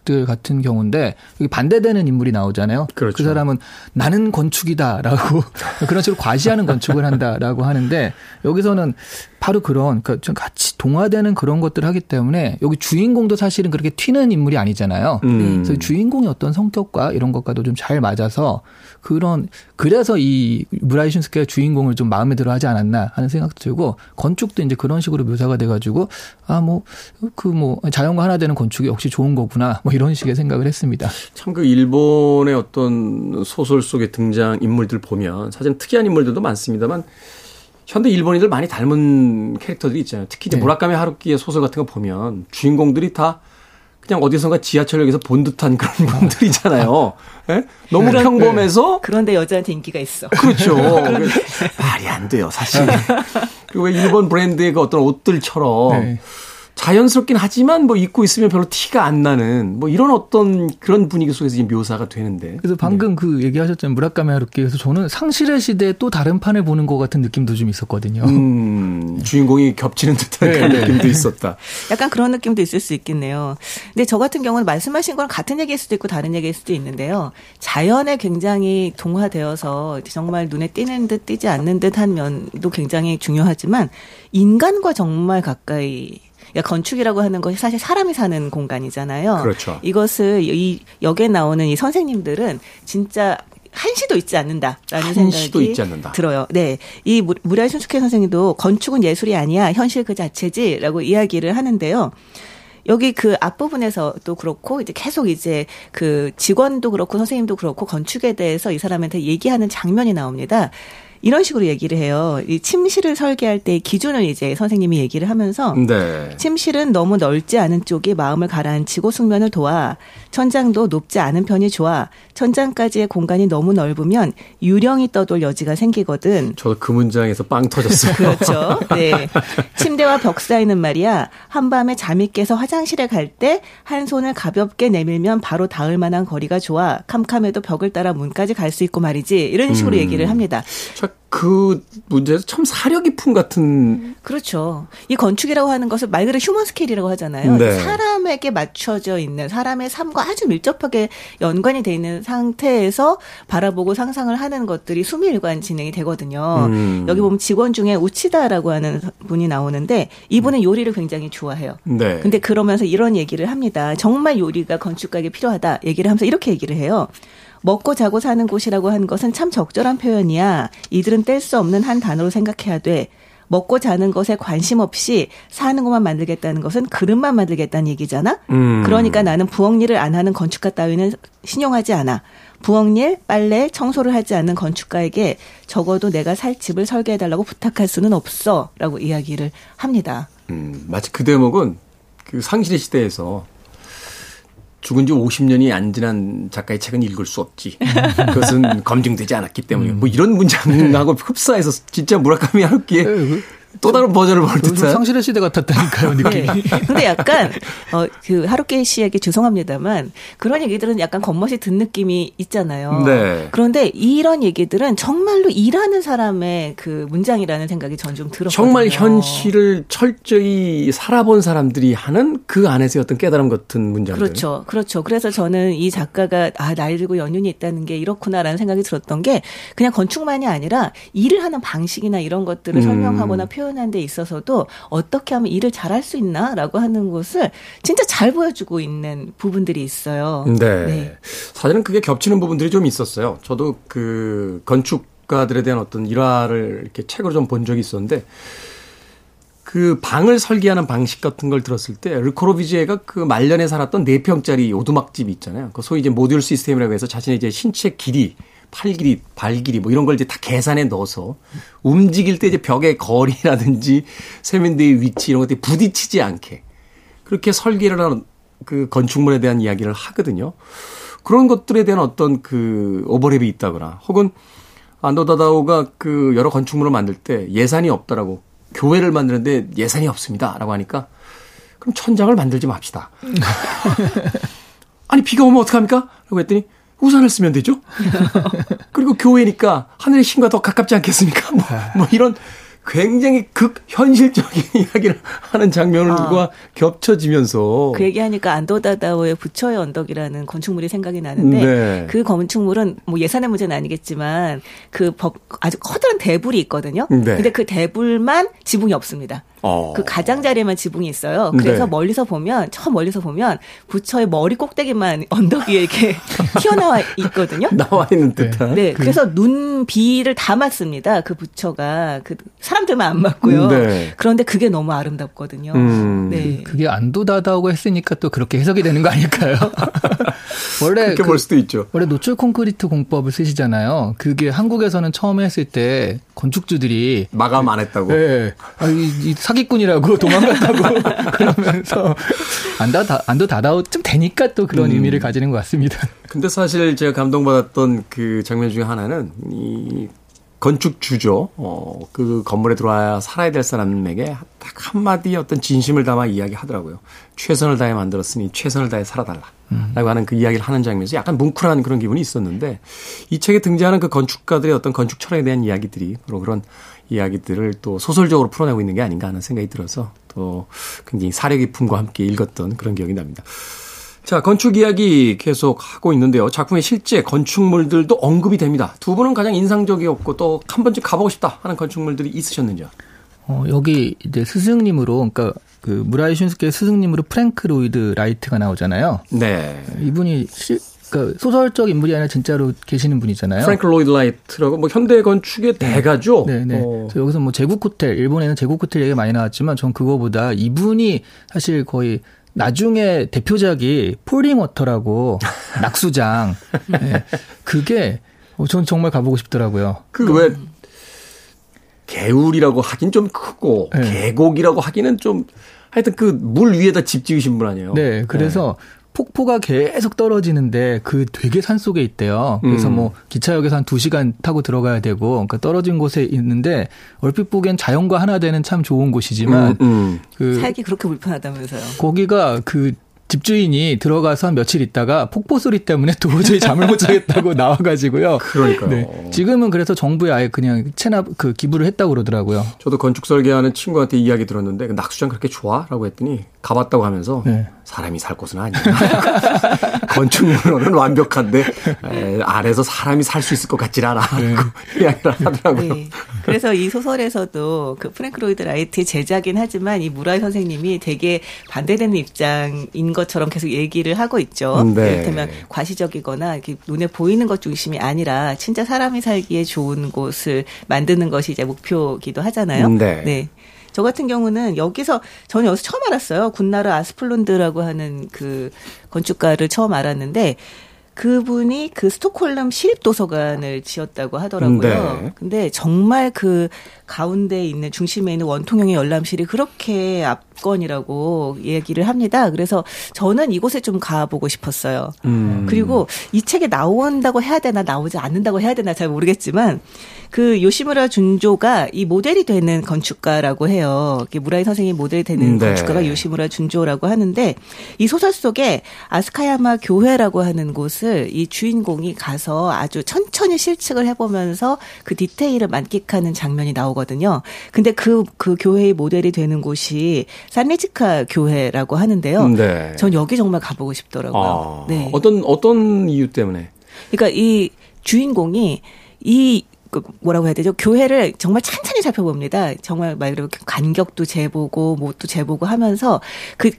Speaker 4: 건축 들 같은 경우인데 여기 반대되는 인물이 나오잖아요. 그렇죠. 그 사람은 나는 건축이다라고 [laughs] 그런 식으로 과시하는 건축을 한다라고 하는데 여기서는 바로 그런 그러니까 좀 같이 동화되는 그런 것들을 하기 때문에 여기 주인공도 사실은 그렇게 튀는 인물이 아니잖아요. 음. 그래서 주인공의 어떤 성격과 이런 것과도 좀 잘 맞아서 그런 그래서 이 무라이신스키가 주인공을 좀 마음에 들어 하지 않았나 하는 생각도 들고 건축도 이제 그런 식으로 묘사가 돼 가지고 아 뭐 그뭐 그 뭐 자연과 하나 되는 건축이 역시 좋은 거구나. 뭐 이런 식의 생각을 했습니다.
Speaker 1: 참 그 일본의 어떤 소설 속의 등장 인물들 보면 사실 특이한 인물들도 많습니다만 현대 일본인들 많이 닮은 캐릭터들이 있잖아요. 특히 이제 네. 무라카미 하루키의 소설 같은 거 보면 주인공들이 다 그냥 어디선가 지하철역에서 본 듯한 그런 분들이잖아요. 네? 너무 그런, 평범해서
Speaker 3: 그런데 여자한테 인기가 있어.
Speaker 1: 그렇죠. [laughs] 말이 안 돼요, 사실. 그리고 일본 브랜드의 그 어떤 옷들처럼 네. 자연스럽긴 하지만 뭐 입고 있으면 별로 티가 안 나는 뭐 이런 어떤 그런 분위기 속에서 묘사가 되는데.
Speaker 4: 그래서 방금 네. 그 얘기하셨잖아요. 무라카미 하루키에서 저는 상실의 시대에 또 다른 판을 보는 것 같은 느낌도 좀 있었거든요. 음,
Speaker 1: 주인공이 겹치는 듯한 네, 그런 네. 느낌도 있었다. [laughs]
Speaker 3: 약간 그런 느낌도 있을 수 있겠네요. 근데 저 같은 경우는 말씀하신 거랑 같은 얘기일 수도 있고 다른 얘기일 수도 있는데요. 자연에 굉장히 동화되어서 정말 눈에 띄는 듯 띄지 않는 듯한 면도 굉장히 중요하지만 인간과 정말 가까이 그러니까 건축이라고 하는 것이 사실 사람이 사는 공간이잖아요.
Speaker 1: 그렇죠.
Speaker 3: 이것을 이 역에 나오는 이 선생님들은 진짜 한시도 있지 않는다라는 생각이
Speaker 1: 있지 않는다.
Speaker 3: 들어요. 네. 이 무라이 순숙해 선생님도 건축은 예술이 아니야. 현실 그 자체지라고 이야기를 하는데요. 여기 그 앞부분에서도 그렇고 이제 계속 이제 그 직원도 그렇고 선생님도 그렇고 건축에 대해서 이 사람한테 얘기하는 장면이 나옵니다. 이런 식으로 얘기를 해요. 이 침실을 설계할 때 기준을 이제 선생님이 얘기를 하면서 네. 침실은 너무 넓지 않은 쪽이 마음을 가라앉히고 숙면을 도와 천장도 높지 않은 편이 좋아 천장까지의 공간이 너무 넓으면 유령이 떠돌 여지가 생기거든.
Speaker 1: 저도 그 문장에서 빵 터졌어요. [laughs]
Speaker 3: 그렇죠. 네. 침대와 벽 사이는 말이야 한밤에 잠이 깨서 화장실에 갈 때 한 손을 가볍게 내밀면 바로 닿을 만한 거리가 좋아 캄캄해도 벽을 따라 문까지 갈 수 있고 말이지 이런 식으로 음. 얘기를 합니다.
Speaker 1: 그 문제에서 참 사려 깊은 같은.
Speaker 3: 그렇죠. 이 건축이라고 하는 것을 말 그대로 휴먼 스케일이라고 하잖아요. 네. 사람에게 맞춰져 있는 사람의 삶과 아주 밀접하게 연관이 돼 있는 상태에서 바라보고 상상을 하는 것들이 수밀관 진행이 되거든요. 음. 여기 보면 직원 중에 우치다라고 하는 분이 나오는데 이분은 요리를 굉장히 좋아해요. 네. 근데 그러면서 이런 얘기를 합니다. 정말 요리가 건축가에게 필요하다 얘기를 하면서 이렇게 얘기를 해요. 먹고 자고 사는 곳이라고 하는 것은 참 적절한 표현이야. 이들은 뗄 수 없는 한 단어로 생각해야 돼. 먹고 자는 것에 관심 없이 사는 것만 만들겠다는 것은 그릇만 만들겠다는 얘기잖아. 음. 그러니까 나는 부엌 일을 안 하는 건축가 따위는 신용하지 않아. 부엌 일, 빨래, 청소를 하지 않는 건축가에게 적어도 내가 살 집을 설계해달라고 부탁할 수는 없어라고 이야기를 합니다.
Speaker 1: 음, 마치 그 대목은 그 상실의 시대에서 죽은 지 50년이 안 지난 작가의 책은 읽을 수 없지. 그것은 검증되지 않았기 때문에. 뭐 이런 문장하고 흡사해서 진짜 무라카미 하루키에 네, 그 또 다른 버전을 볼 듯한
Speaker 4: 상실의 시대 같았다니까요 느낌이. [laughs] 네.
Speaker 3: 근데 약간 어그 하루키 씨에게 죄송합니다만 그런 얘기들은 약간 겉멋이 든 느낌이 있잖아요. 네. 그런데 이런 얘기들은 정말로 일하는 사람의 그 문장이라는 생각이 전 좀 들었거든요.
Speaker 1: 정말 현실을 철저히 살아본 사람들이 하는 그 안에서의 어떤 깨달음 같은 문장들.
Speaker 3: 그렇죠, 그렇죠. 그래서 저는 이 작가가 아 나이 들고 연륜이 있다는 게 이렇구나라는 생각이 들었던 게 그냥 건축만이 아니라 일을 하는 방식이나 이런 것들을 음. 설명하거나 표현 표현하는 데 있어서도 어떻게 하면 일을 잘할 수 있나라고 하는 것을 진짜 잘 보여주고 있는 부분들이 있어요.
Speaker 1: 네. 네. 사실은 그게 겹치는 부분들이 좀 있었어요. 저도 그 건축가들에 대한 어떤 일화를 이렇게 책으로 좀 본 적이 있었는데 그 방을 설계하는 방식 같은 걸 들었을 때 르코로비제가 그 말년에 살았던 4평짜리 오두막집이 있잖아요. 그 소위 이제 모듈 시스템이라고 해서 자신의 이제 신체 길이, 팔 길이, 발 길이 뭐 이런 걸 이제 다 계산해 넣어서 움직일 때 이제 벽의 거리라든지 세면대의 위치 이런 것들이 부딪히지 않게 그렇게 설계를 하는 그 건축물에 대한 이야기를 하거든요. 그런 것들에 대한 어떤 그 오버랩이 있다거나 혹은 안도다다오가 그 여러 건축물을 만들 때 예산이 없다라고 교회를 만드는데 예산이 없습니다라고 하니까 그럼 천장을 만들지 맙시다. [laughs] 아니 비가 오면 어떡합니까? 라고 했더니 우산을 쓰면 되죠. [laughs] 그리고 교회니까 하늘의 신과 더 가깝지 않겠습니까? 뭐, 뭐 이런 굉장히 극현실적인 [laughs] 이야기를 하는 장면과 아. 겹쳐지면서
Speaker 3: 그 얘기하니까 안도다다오의 부처의 언덕이라는 건축물이 생각이 나는데 네. 그 건축물은 뭐 예산의 문제는 아니겠지만 그 아주 커다란 대불이 있거든요. 네. 근데 그 대불만 지붕이 없습니다. 어. 그 가장자리에만 지붕이 있어요. 그래서 네. 멀리서 보면 저 멀리서 보면 부처의 머리 꼭대기만 [laughs] 언덕 위에 이렇게 [laughs] 튀어나와 있거든요.
Speaker 1: 나와 있는 듯한.
Speaker 3: 네, 그. 그래서 눈 비를 담았습니다. 그 부처가 그 사람들만 안 맞고요. 네. 그런데 그게 너무 아름답거든요. 음.
Speaker 4: 네. 그, 그게 안도다다고 했으니까 또 그렇게 해석이 되는 거 아닐까요? [laughs]
Speaker 1: 원래 그렇게 그, 볼 수도 있죠.
Speaker 4: 원래 노출 콘크리트 공법을 쓰시잖아요. 그게 한국에서는 처음에 했을 때 건축주들이
Speaker 1: 마감 안 했다고.
Speaker 4: 네. 아, 이, 이 사기꾼이라고 [laughs] 도망갔다고 [laughs] 그러면서 안도 다 안도 다다오 좀 되니까 또 그런 음. 의미를 가지는 것 같습니다.
Speaker 1: 근데 사실 제가 감동받았던 그 장면 중에 하나는 이 건축주죠. 어, 그 건물에 들어와야 살아야 될 사람에게 딱 한마디 어떤 진심을 담아 이야기 하더라고요. 최선을 다해 만들었으니 최선을 다해 살아달라. 음. 라고 하는 그 이야기를 하는 장면에서 약간 뭉클한 그런 기분이 있었는데 이 책에 등장하는 그 건축가들의 어떤 건축 철학에 대한 이야기들이 바로 그런 이야기들을 또 소설적으로 풀어내고 있는 게 아닌가 하는 생각이 들어서 또 굉장히 사려 깊음과 함께 읽었던 그런 기억이 납니다. 자, 건축 이야기 계속 하고 있는데요. 작품의 실제 건축물들도 언급이 됩니다. 두 분은 가장 인상적이었고 또 한 번쯤 가보고 싶다 하는 건축물들이 있으셨는지요?
Speaker 4: 어, 여기 이제 스승님으로, 그러니까 그 무라이 슌스케 스승님으로 프랭크 로이드 라이트가 나오잖아요. 네. 이분이 시, 그러니까 소설적 인물이 아니라 진짜로 계시는 분이잖아요.
Speaker 1: 프랭크 로이드 라이트라고 뭐 현대 건축의 네. 대가죠.
Speaker 4: 네, 네. 어. 여기서 뭐 제국 호텔, 일본에는 제국 호텔 얘기가 많이 나왔지만 전 그거보다 이분이 사실 거의 나중에 대표작이 Fallingwater라고 [laughs] 낙수장. 네. 그게 어, 전 정말 가보고 싶더라고요.
Speaker 1: 그 왜 개울이라고 하긴 좀 크고 네. 계곡이라고 하기는 좀 하여튼 그 물 위에다 집 지으신 분 아니에요?
Speaker 4: 네. 그래서 네. 폭포가 계속 떨어지는데 그 되게 산 속에 있대요. 그래서 음. 뭐 기차역에서 한 2시간 타고 들어가야 되고 그러니까 떨어진 곳에 있는데 얼핏 보기엔 자연과 하나 되는 참 좋은 곳이지만 음, 음.
Speaker 3: 그 살기 그렇게 불편하다면서요.
Speaker 4: 거기가 그 집주인이 들어가서 며칠 있다가 폭포 소리 때문에 도저히 잠을 못 자겠다고 [laughs] 나와가지고요.
Speaker 1: 그러니까요.
Speaker 4: 네. 지금은 그래서 정부에 아예 그냥 체납 그 기부를 했다고 그러더라고요.
Speaker 1: 저도 건축 설계하는 친구한테 이야기 들었는데 그 낙수장 그렇게 좋아?라고 했더니 가봤다고 하면서 네. 사람이 살 곳은 아니야. [laughs] 건축물로는 완벽한데 에, 아래서 사람이 살 수 있을 것 같질 않아. 네. [laughs] 이야기를 하더라고요. 네.
Speaker 3: 그래서 이 소설에서도 그 프랭크 로이드 라이트의 제자긴 하지만 이 무라이 선생님이 되게 반대되는 입장인 것처럼 계속 얘기를 하고 있죠. 네. 이를테면 과시적이거나 이렇게 눈에 보이는 것 중심이 아니라 진짜 사람이 살기에 좋은 곳을 만드는 것이 이제 목표기도 하잖아요. 네. 네. 저 같은 경우는 여기서 저는 여기서 처음 알았어요. 군나르 아스플룬드라고 하는 그 건축가를 처음 알았는데 그분이 그 스톡홀름 시립도서관을 지었다고 하더라고요. 네. 근데 정말 그 가운데 있는 중심에 있는 원통형의 열람실이 그렇게 압권이라고 얘기를 합니다. 그래서 저는 이곳에 좀 가보고 싶었어요. 음. 그리고 이 책에 나온다고 해야 되나 나오지 않는다고 해야 되나 잘 모르겠지만 그 요시무라 준조가 이 모델이 되는 건축가라고 해요. 무라이 선생님 모델이 되는 네. 건축가가 요시무라 준조라고 하는데 이 소설 속에 아스카야마 교회라고 하는 곳을 이 주인공이 가서 아주 천천히 실측을 해보면서 그 디테일을 만끽하는 장면이 나오거든요. 근데 그, 그 교회의 모델이 되는 곳이 산리지카 교회라고 하는데요. 네. 전 여기 정말 가보고 싶더라고요. 아,
Speaker 1: 네. 어떤, 어떤 이유 때문에?
Speaker 3: 그러니까 이 주인공이 이 그 뭐라고 해야 되죠? 교회를 정말 찬찬히 살펴봅니다. 정말 말 그대로 간격도 재보고 뭣도 재보고 하면서 그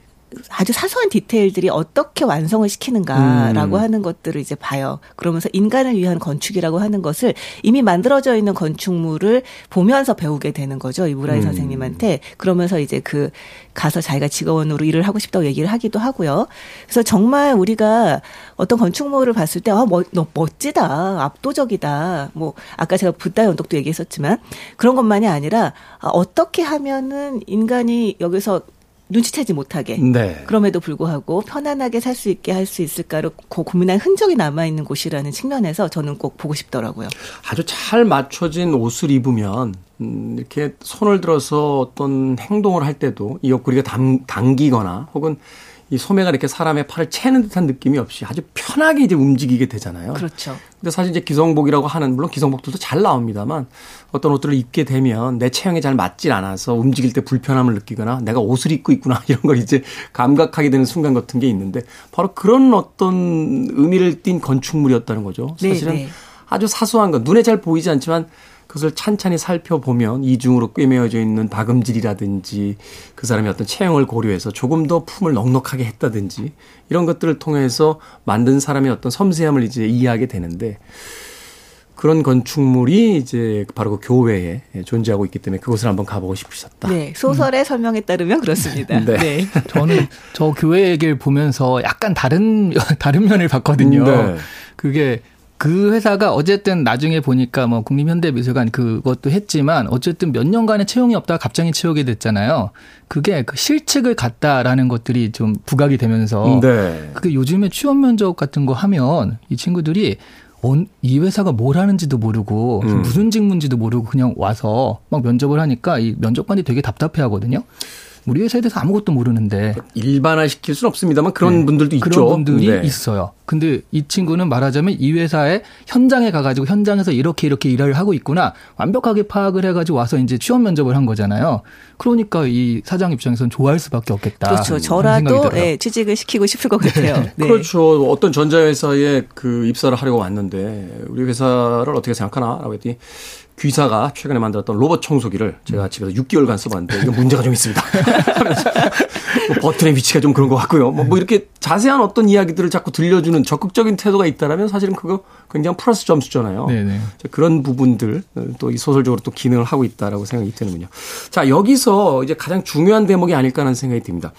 Speaker 3: 아주 사소한 디테일들이 어떻게 완성을 시키는가라고 음. 하는 것들을 이제 봐요. 그러면서 인간을 위한 건축이라고 하는 것을 이미 만들어져 있는 건축물을 보면서 배우게 되는 거죠. 이 무라이 음. 선생님한테. 그러면서 이제 그 가서 자기가 직원으로 일을 하고 싶다고 얘기를 하기도 하고요. 그래서 정말 우리가 어떤 건축물을 봤을 때, 아, 멋, 멋지다, 압도적이다. 뭐, 아까 제가 붓다 연독도 얘기했었지만 그런 것만이 아니라 아, 어떻게 하면은 인간이 여기서 눈치채지 못하게. 네. 그럼에도 불구하고 편안하게 살 수 있게 할 수 있을까를 고민한 흔적이 남아 있는 곳이라는 측면에서 저는 꼭 보고 싶더라고요.
Speaker 1: 아주 잘 맞춰진 옷을 입으면 음, 이렇게 손을 들어서 어떤 행동을 할 때도 이 옆구리가 당, 당기거나 혹은 이 소매가 이렇게 사람의 팔을 채는 듯한 느낌이 없이 아주 편하게 이제 움직이게 되잖아요.
Speaker 3: 그렇죠.
Speaker 1: 근데 사실 이제 기성복이라고 하는 물론 기성복들도 잘 나옵니다만 어떤 옷들을 입게 되면 내 체형에 잘 맞질 않아서 움직일 때 불편함을 느끼거나 내가 옷을 입고 있구나 [laughs] 이런 걸 이제 감각하게 되는 순간 같은 게 있는데 바로 그런 어떤 의미를 띤 건축물이었다는 거죠. 네, 사실은 네, 네. 아주 사소한 건 눈에 잘 보이지 않지만 그것을 찬찬히 살펴보면 이중으로 꿰매어져 있는 박음질이라든지 그 사람의 어떤 체형을 고려해서 조금 더 품을 넉넉하게 했다든지 이런 것들을 통해서 만든 사람의 어떤 섬세함을 이제 이해하게 되는데 그런 건축물이 이제 바로 그 교회에 존재하고 있기 때문에 그곳을 한번 가보고 싶으셨다.
Speaker 3: 네, 소설의 음. 설명에 따르면 그렇습니다. [laughs] 네. 네.
Speaker 4: 저는 저 교회 얘기를 보면서 약간 다른 [laughs] 다른 면을 봤거든요. 네. 그게 그 회사가 어쨌든 나중에 보니까 뭐 국립현대미술관 그것도 했지만 어쨌든 몇 년간의 채용이 없다가 갑자기 채우게 됐잖아요. 그게 그 실측을 갔다라는 것들이 좀 부각이 되면서 네. 그게 요즘에 취업 면접 같은 거 하면 이 친구들이 이 회사가 뭘 하는지도 모르고 음. 무슨 직무인지도 모르고 그냥 와서 막 면접을 하니까 이 면접관이 되게 답답해 하거든요. 우리 회사에 대해서 아무것도 모르는데
Speaker 1: 일반화 시킬 수는 없습니다만 그런 네. 분들도 있죠.
Speaker 4: 그런 분들이 네. 있어요. 근데 이 친구는 말하자면 이 회사의 현장에 가가지고 현장에서 이렇게 이렇게 일을 하고 있구나 완벽하게 파악을 해가지고 와서 이제 취업 면접을 한 거잖아요. 그러니까 이 사장 입장에서는 좋아할 수밖에 없겠다.
Speaker 3: 그렇죠. 저라도 네, 취직을 시키고 싶을 것 같아요. [laughs]
Speaker 1: 네. 그렇죠. 어떤 전자회사에 그 입사를 하려고 왔는데 우리 회사를 어떻게 생각하나라고 했더니 귀사가 최근에 만들었던 로봇 청소기를 제가 집에서 6개월간 써봤는데 이거 문제가 좀 있습니다. [laughs] 뭐 버튼의 위치가 좀 그런 것 같고요. 뭐, 뭐, 이렇게 자세한 어떤 이야기들을 자꾸 들려주는 적극적인 태도가 있다라면 사실은 그거 굉장히 플러스 점수잖아요. 네네. 그런 부분들 또 이 소설적으로 또 기능을 하고 있다라고 생각이 드는군요. 자 여기서 이제 가장 중요한 대목이 아닐까 하는 생각이 듭니다.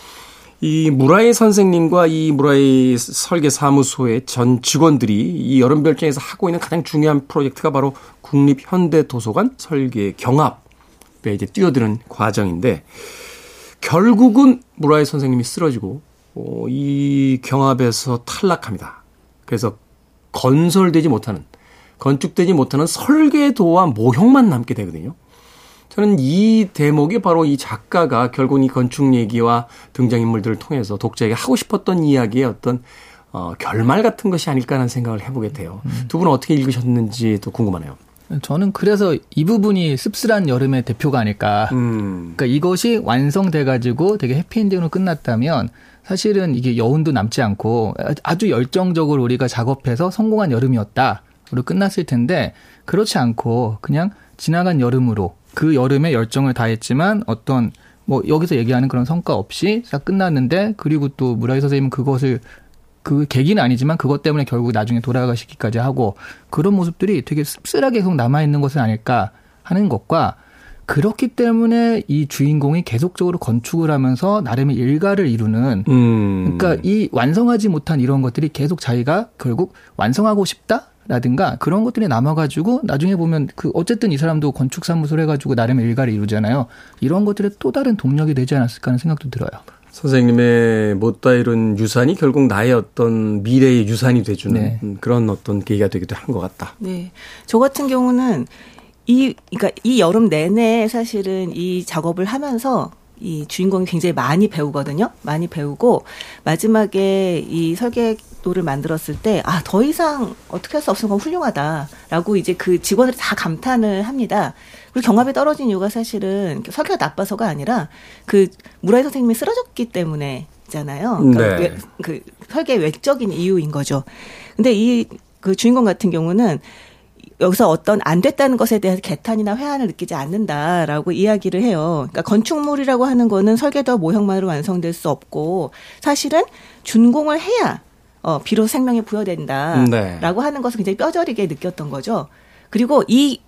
Speaker 1: 이 무라이 선생님과 이 무라이 설계 사무소의 전 직원들이 이 여름별장에서 하고 있는 가장 중요한 프로젝트가 바로 국립현대도서관 설계 경합에 이제 뛰어드는 과정인데 결국은 무라이 선생님이 쓰러지고 어, 이 경합에서 탈락합니다. 그래서 건설되지 못하는 건축되지 못하는 설계도와 모형만 남게 되거든요. 저는 이 대목이 바로 이 작가가 결국 이 건축 얘기와 등장인물들을 통해서 독자에게 하고 싶었던 이야기의 어떤 어, 결말 같은 것이 아닐까 하는 생각을 해보게 돼요. 음. 두 분은 어떻게 읽으셨는지 또 궁금하네요.
Speaker 4: 저는 그래서 이 부분이 씁쓸한 여름의 대표가 아닐까. 음. 그러니까 이것이 완성돼가지고 되게 해피엔딩으로 끝났다면 사실은 이게 여운도 남지 않고 아주 열정적으로 우리가 작업해서 성공한 여름이었다. 로 끝났을 텐데 그렇지 않고 그냥 지나간 여름으로 그 여름에 열정을 다했지만 어떤 뭐 여기서 얘기하는 그런 성과 없이 싹 끝났는데 그리고 또 무라이 선생님은 그것을 그 계기는 아니지만 그것 때문에 결국 나중에 돌아가시기까지 하고 그런 모습들이 되게 씁쓸하게 계속 남아 있는 것은 아닐까 하는 것과 그렇기 때문에 이 주인공이 계속적으로 건축을 하면서 나름의 일가를 이루는 음. 그러니까 이 완성하지 못한 이런 것들이 계속 자기가 결국 완성하고 싶다 라든가 그런 것들이 남아가지고 나중에 보면 그 어쨌든 이 사람도 건축 사무소를 해가지고 나름의 일가를 이루잖아요. 이런 것들의 또 다른 동력이 되지 않았을까 하는 생각도 들어요.
Speaker 1: 선생님의 못다 이룬 유산이 결국 나의 어떤 미래의 유산이 돼주는 네. 그런 어떤 계기가 되기도 한 것 같다.
Speaker 3: 네. 저 같은 경우는 이, 그러니까 이 여름 내내 사실은 이 작업을 하면서 이 주인공이 굉장히 많이 배우거든요. 많이 배우고 마지막에 이 설계도를 만들었을 때 아 더 이상 어떻게 할 수 없는 건 훌륭하다라고 이제 그 직원들이 다 감탄을 합니다. 그리고 경합이 떨어진 이유가 사실은 설계가 나빠서가 아니라 그 무라이 선생님이 쓰러졌기 때문에 잖아요. 그러니까 네. 외, 그 설계 외적인 이유인 거죠. 근데 이 그 주인공 같은 경우는 여기서 어떤 안 됐다는 것에 대해서 개탄이나 회한을 느끼지 않는다라고 이야기를 해요. 그러니까 건축물이라고 하는 거는 설계도 모형만으로 완성될 수 없고 사실은 준공을 해야 어 비로소 생명이 부여된다라고 네. 하는 것을 굉장히 뼈저리게 느꼈던 거죠. 그리고 이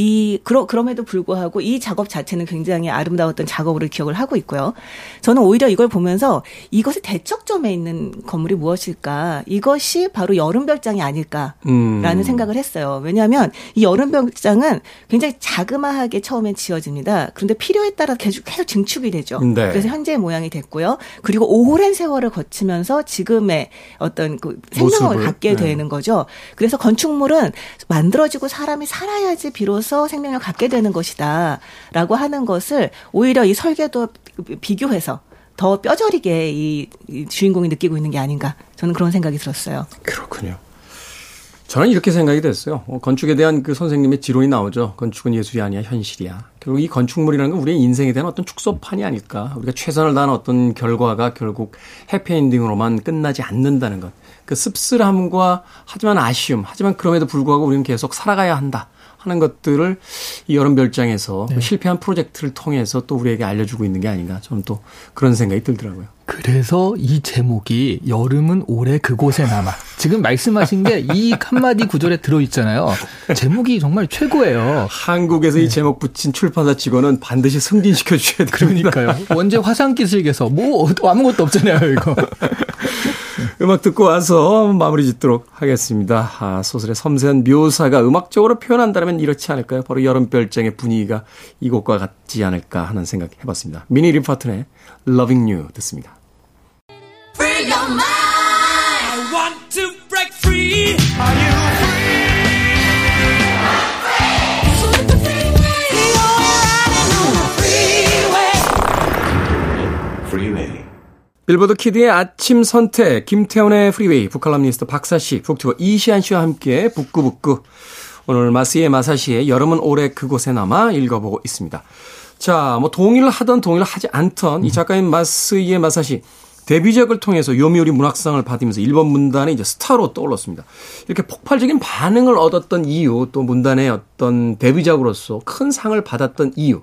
Speaker 3: 이 그러 그럼에도 불구하고 이 작업 자체는 굉장히 아름다웠던 작업으로 기억을 하고 있고요. 저는 오히려 이걸 보면서 이것의 대척점에 있는 건물이 무엇일까? 이것이 바로 여름별장이 아닐까라는 음. 생각을 했어요. 왜냐하면 이 여름별장은 굉장히 자그마하게 처음엔 지어집니다. 그런데 필요에 따라 계속 계속 증축이 되죠. 네. 그래서 현재의 모양이 됐고요. 그리고 오랜 세월을 거치면서 지금의 어떤 그 생명을 모습을. 갖게 네. 되는 거죠. 그래서 건축물은 만들어지고 사람이 살아야지 비로소 통해서 생명을 갖게 되는 것이다라고 하는 것을 오히려 이 설계도 비교해서 더 뼈저리게 이, 이 주인공이 느끼고 있는 게 아닌가 저는 그런 생각이 들었어요.
Speaker 1: 그렇군요. 저는 이렇게 생각이 됐어요. 어, 건축에 대한 그 선생님의 지론이 나오죠. 건축은 예술이 아니야 현실이야. 결국 이 건축물이라는 건 우리의 인생에 대한 어떤 축소판이 아닐까. 우리가 최선을 다한 어떤 결과가 결국 해피엔딩으로만 끝나지 않는다는 것. 그 씁쓸함과 하지만 아쉬움, 하지만 그럼에도 불구하고 우리는 계속 살아가야 한다. 하는 것들을 이 여름 별장에서 네. 실패한 프로젝트를 통해서 또 우리에게 알려주고 있는 게 아닌가 저는 또 그런 생각이 들더라고요.
Speaker 4: 그래서 이 제목이 여름은 올해 그곳에 남아. 지금 말씀하신 게 이 [laughs] 한마디 구절에 들어있잖아요. 제목이 정말 최고예요.
Speaker 1: 한국에서 네. 이 제목 붙인 출판사 직원은 반드시 승진시켜 주셔야
Speaker 4: 됩니다. 그러니까요. 언제 화상기술께서 뭐 아무것도 없잖아요, 이거. [laughs]
Speaker 1: 음악 듣고 와서 마무리 짓도록 하겠습니다. 아, 소설의 섬세한 묘사가 음악적으로 표현한다면 이렇지 않을까요? 바로 여름별장의 분위기가 이곳과 같지 않을까 하는 생각 해봤습니다. 미니 리파튼의 Loving You 듣습니다. 빌보드 키드의 아침 선택, 김태훈의 프리웨이, 북칼럼니스트 박사씨, 북튜버 이시한 씨와 함께 북구북구. 오늘 마쓰이에 마사시의 여름은 올해 그곳에 남아 읽어보고 있습니다. 자, 뭐 동의를 하던 동의를 하지 않던 이 작가인 마쓰이에 마사시. 데뷔작을 통해서 요미우리 문학상을 받으면서 일본 문단의 이제 스타로 떠올랐습니다. 이렇게 폭발적인 반응을 얻었던 이유, 또 문단의 어떤 데뷔작으로서 큰 상을 받았던 이유.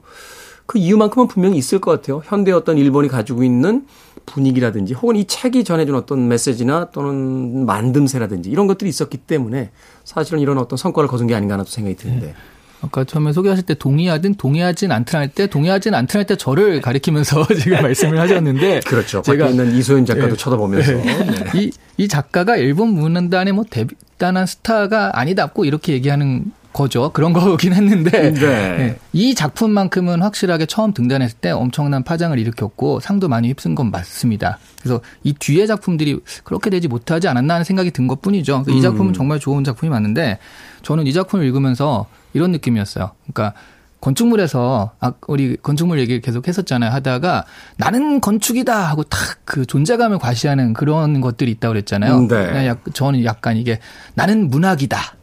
Speaker 1: 그 이유만큼은 분명히 있을 것 같아요. 현대 어떤 일본이 가지고 있는 분위기라든지 혹은 이 책이 전해준 어떤 메시지나 또는 만듦새라든지 이런 것들이 있었기 때문에 사실은 이런 어떤 성과를 거둔 게 아닌가 하는 생각이 드는데. 네.
Speaker 4: 아까 처음에 소개하실 때 동의하든 동의하진 않든 할 때 동의하진 않든 할 때 저를 가리키면서 [laughs] 지금 말씀을 하셨는데 [laughs]
Speaker 1: 그렇죠. 제가 있는 이소연 작가도 네. 쳐다보면서 네.
Speaker 4: 네. 이, 이 작가가 일본 문단의 뭐 대단한 스타가 아니다고 이렇게 얘기하는 거죠. 그런 거긴 했는데 네. 네. 이 작품만큼은 확실하게 처음 등단했을 때 엄청난 파장을 일으켰고 상도 많이 휩쓴 건 맞습니다. 그래서 이 뒤에 작품들이 그렇게 되지 못하지 않았나 하는 생각이 든 것뿐이죠. 이 작품은 음. 정말 좋은 작품이 맞는데 저는 이 작품을 읽으면서 이런 느낌이었어요. 그러니까 건축물에서 아 우리 건축물 얘기 계속 했었잖아요. 하다가 나는 건축이다 하고 탁 그 존재감을 과시하는 그런 것들이 있다고 그랬잖아요. 음, 네. 저는 약간 이게 나는 문학이다.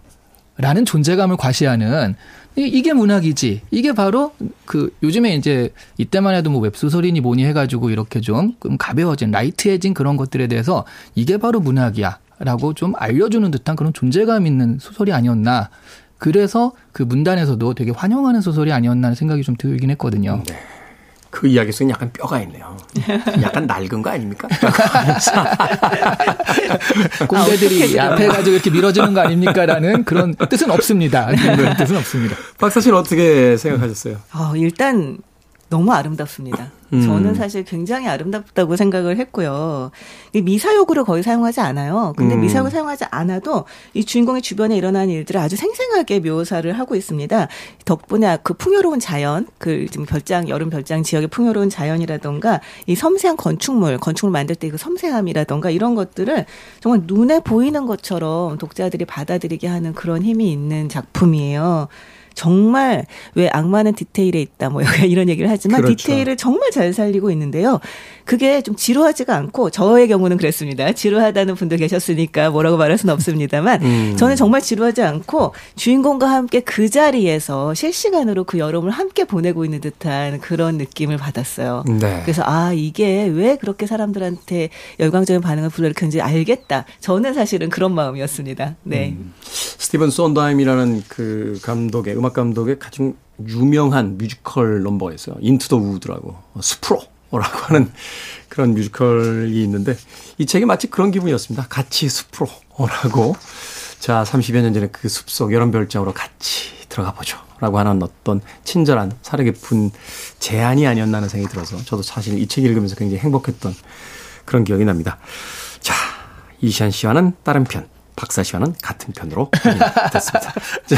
Speaker 4: 라는 존재감을 과시하는 이게 문학이지. 이게 바로 그 요즘에 이제 이때만 해도 뭐 웹소설이니 뭐니 해가지고 이렇게 좀 가벼워진 라이트해진 그런 것들에 대해서 이게 바로 문학이야. 라고 좀 알려주는 듯한 그런 존재감 있는 소설이 아니었나. 그래서 그 문단에서도 되게 환영하는 소설이 아니었나 하는 생각이 좀 들긴 했거든요. 네.
Speaker 1: 그 이야기 속에 약간 뼈가 있네요. 약간 낡은 거 아닙니까? [laughs]
Speaker 4: 꼰대들이 아, 앞에 가지고 이렇게 밀어주는 거 아닙니까? 라는 그런 뜻은 없습니다. 그런 뜻은 없습니다.
Speaker 1: 박사 씨는 어떻게 생각하셨어요?
Speaker 3: 어, 일단 너무 아름답습니다. 음. 저는 사실 굉장히 아름답다고 생각을 했고요. 미사용구를 거의 사용하지 않아요. 근데 음. 미사용을 사용하지 않아도 이 주인공의 주변에 일어나는 일들을 아주 생생하게 묘사를 하고 있습니다. 덕분에 그 풍요로운 자연, 그 지금 별장 여름 별장 지역의 풍요로운 자연이라던가 이 섬세한 건축물, 건축물 만들 때 그 섬세함이라던가 이런 것들을 정말 눈에 보이는 것처럼 독자들이 받아들이게 하는 그런 힘이 있는 작품이에요. 정말 왜 악마는 디테일에 있다 뭐 [laughs] 이런 얘기를 하지만 그렇죠. 디테일을 정말 잘 살리고 있는데요. 그게 좀 지루하지가 않고 저의 경우는 그랬습니다. 지루하다는 분도 계셨으니까 뭐라고 말할 수는 없습니다만 [laughs] 음. 저는 정말 지루하지 않고 주인공과 함께 그 자리에서 실시간으로 그 여름을 함께 보내고 있는 듯한 그런 느낌을 받았어요. 네. 그래서 아 이게 왜 그렇게 사람들한테 열광적인 반응을 불러일으켰는지 알겠다. 저는 사실은 그런 마음이었습니다. 네. 음.
Speaker 1: 스티븐 손드하임이라는 그 감독의 음악 감독의 가장 유명한 뮤지컬 넘버가 있어요. Into the Woods라고 숲으로. 라고 하는 그런 뮤지컬이 있는데 이 책이 마치 그런 기분이었습니다. 같이 숲으로라고 자 30여 년 전에 그 숲속 여름 별장으로 같이 들어가 보죠. 라고 하는 어떤 친절한 사려 깊은 제안이 아니었나 하는 생각이 들어서 저도 사실 이 책 읽으면서 굉장히 행복했던 그런 기억이 납니다. 자, 이시안 씨와는 다른 편. 박사 씨와는 같은 편으로 됐습니다. [laughs] 자,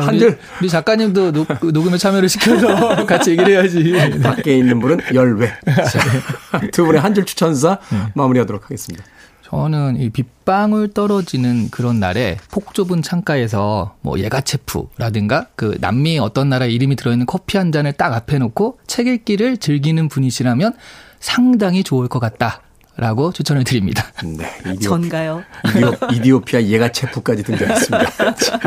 Speaker 1: 한 줄.
Speaker 4: 우리, 작가님도 녹, 녹음에 참여를 시켜서 [laughs] 같이 얘기를 해야지. [laughs]
Speaker 1: 밖에 있는 분은 열외. 두 분의 한 줄 추천사 네. 마무리하도록 하겠습니다.
Speaker 4: 저는 이 빗방울 떨어지는 그런 날에 폭 좁은 창가에서 뭐 예가체프라든가 그 남미 어떤 나라 이름이 들어있는 커피 한 잔을 딱 앞에 놓고 책 읽기를 즐기는 분이시라면 상당히 좋을 것 같다. 라고 추천을 드립니다.
Speaker 3: 네. 이디오, 전가요?
Speaker 1: 이디오, 피아 예가 체프까지 등장했습니다.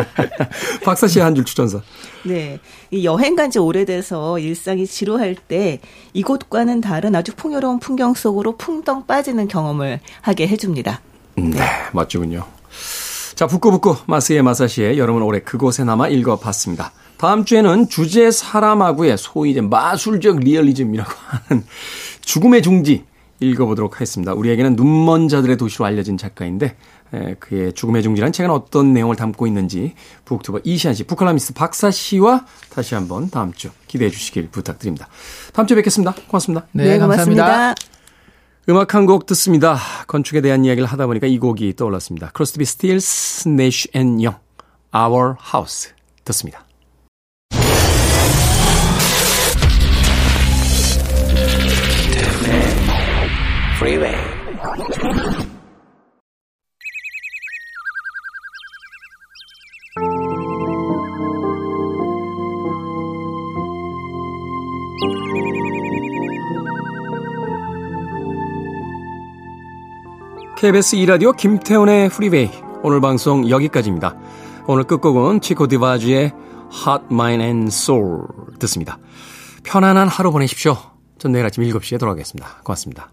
Speaker 1: [laughs] 박사 씨의 한 줄 추천사.
Speaker 3: 네. 이 여행 간 지 오래돼서 일상이 지루할 때 이곳과는 다른 아주 풍요로운 풍경 속으로 풍덩 빠지는 경험을 하게 해줍니다.
Speaker 1: 네. 네 멋지군요. 자, 북구북구 마스의 마사시의 여러분 올해 그곳에 남아 읽어봤습니다. 다음 주에는 주제 사람하고의 소위 이제 마술적 리얼리즘이라고 [laughs] 하는 죽음의 중지 읽어보도록 하겠습니다. 우리에게는 눈먼 자들의 도시로 알려진 작가인데 에, 그의 죽음의 중지라는 책은 어떤 내용을 담고 있는지 북튜버 이시한 씨, 북칼럼니스트 박사 씨와 다시 한번 다음 주 기대해 주시길 부탁드립니다. 다음 주에 뵙겠습니다. 고맙습니다.
Speaker 3: 네, 네 감사합니다. 고맙습니다.
Speaker 1: 음악 한 곡 듣습니다. 건축에 대한 이야기를 하다 보니까 이 곡이 떠올랐습니다. 크로스비 스틸스, 내쉬 앤 영, Our House 듣습니다. Freeway. KBS 2라디오 김태훈의 프리웨이 오늘 방송 여기까지입니다. 오늘 끝곡은 치코 디바주의 Hot Mind and Soul 듣습니다. 편안한 하루 보내십시오. 전 내일 아침 7시에 돌아오겠습니다. 고맙습니다.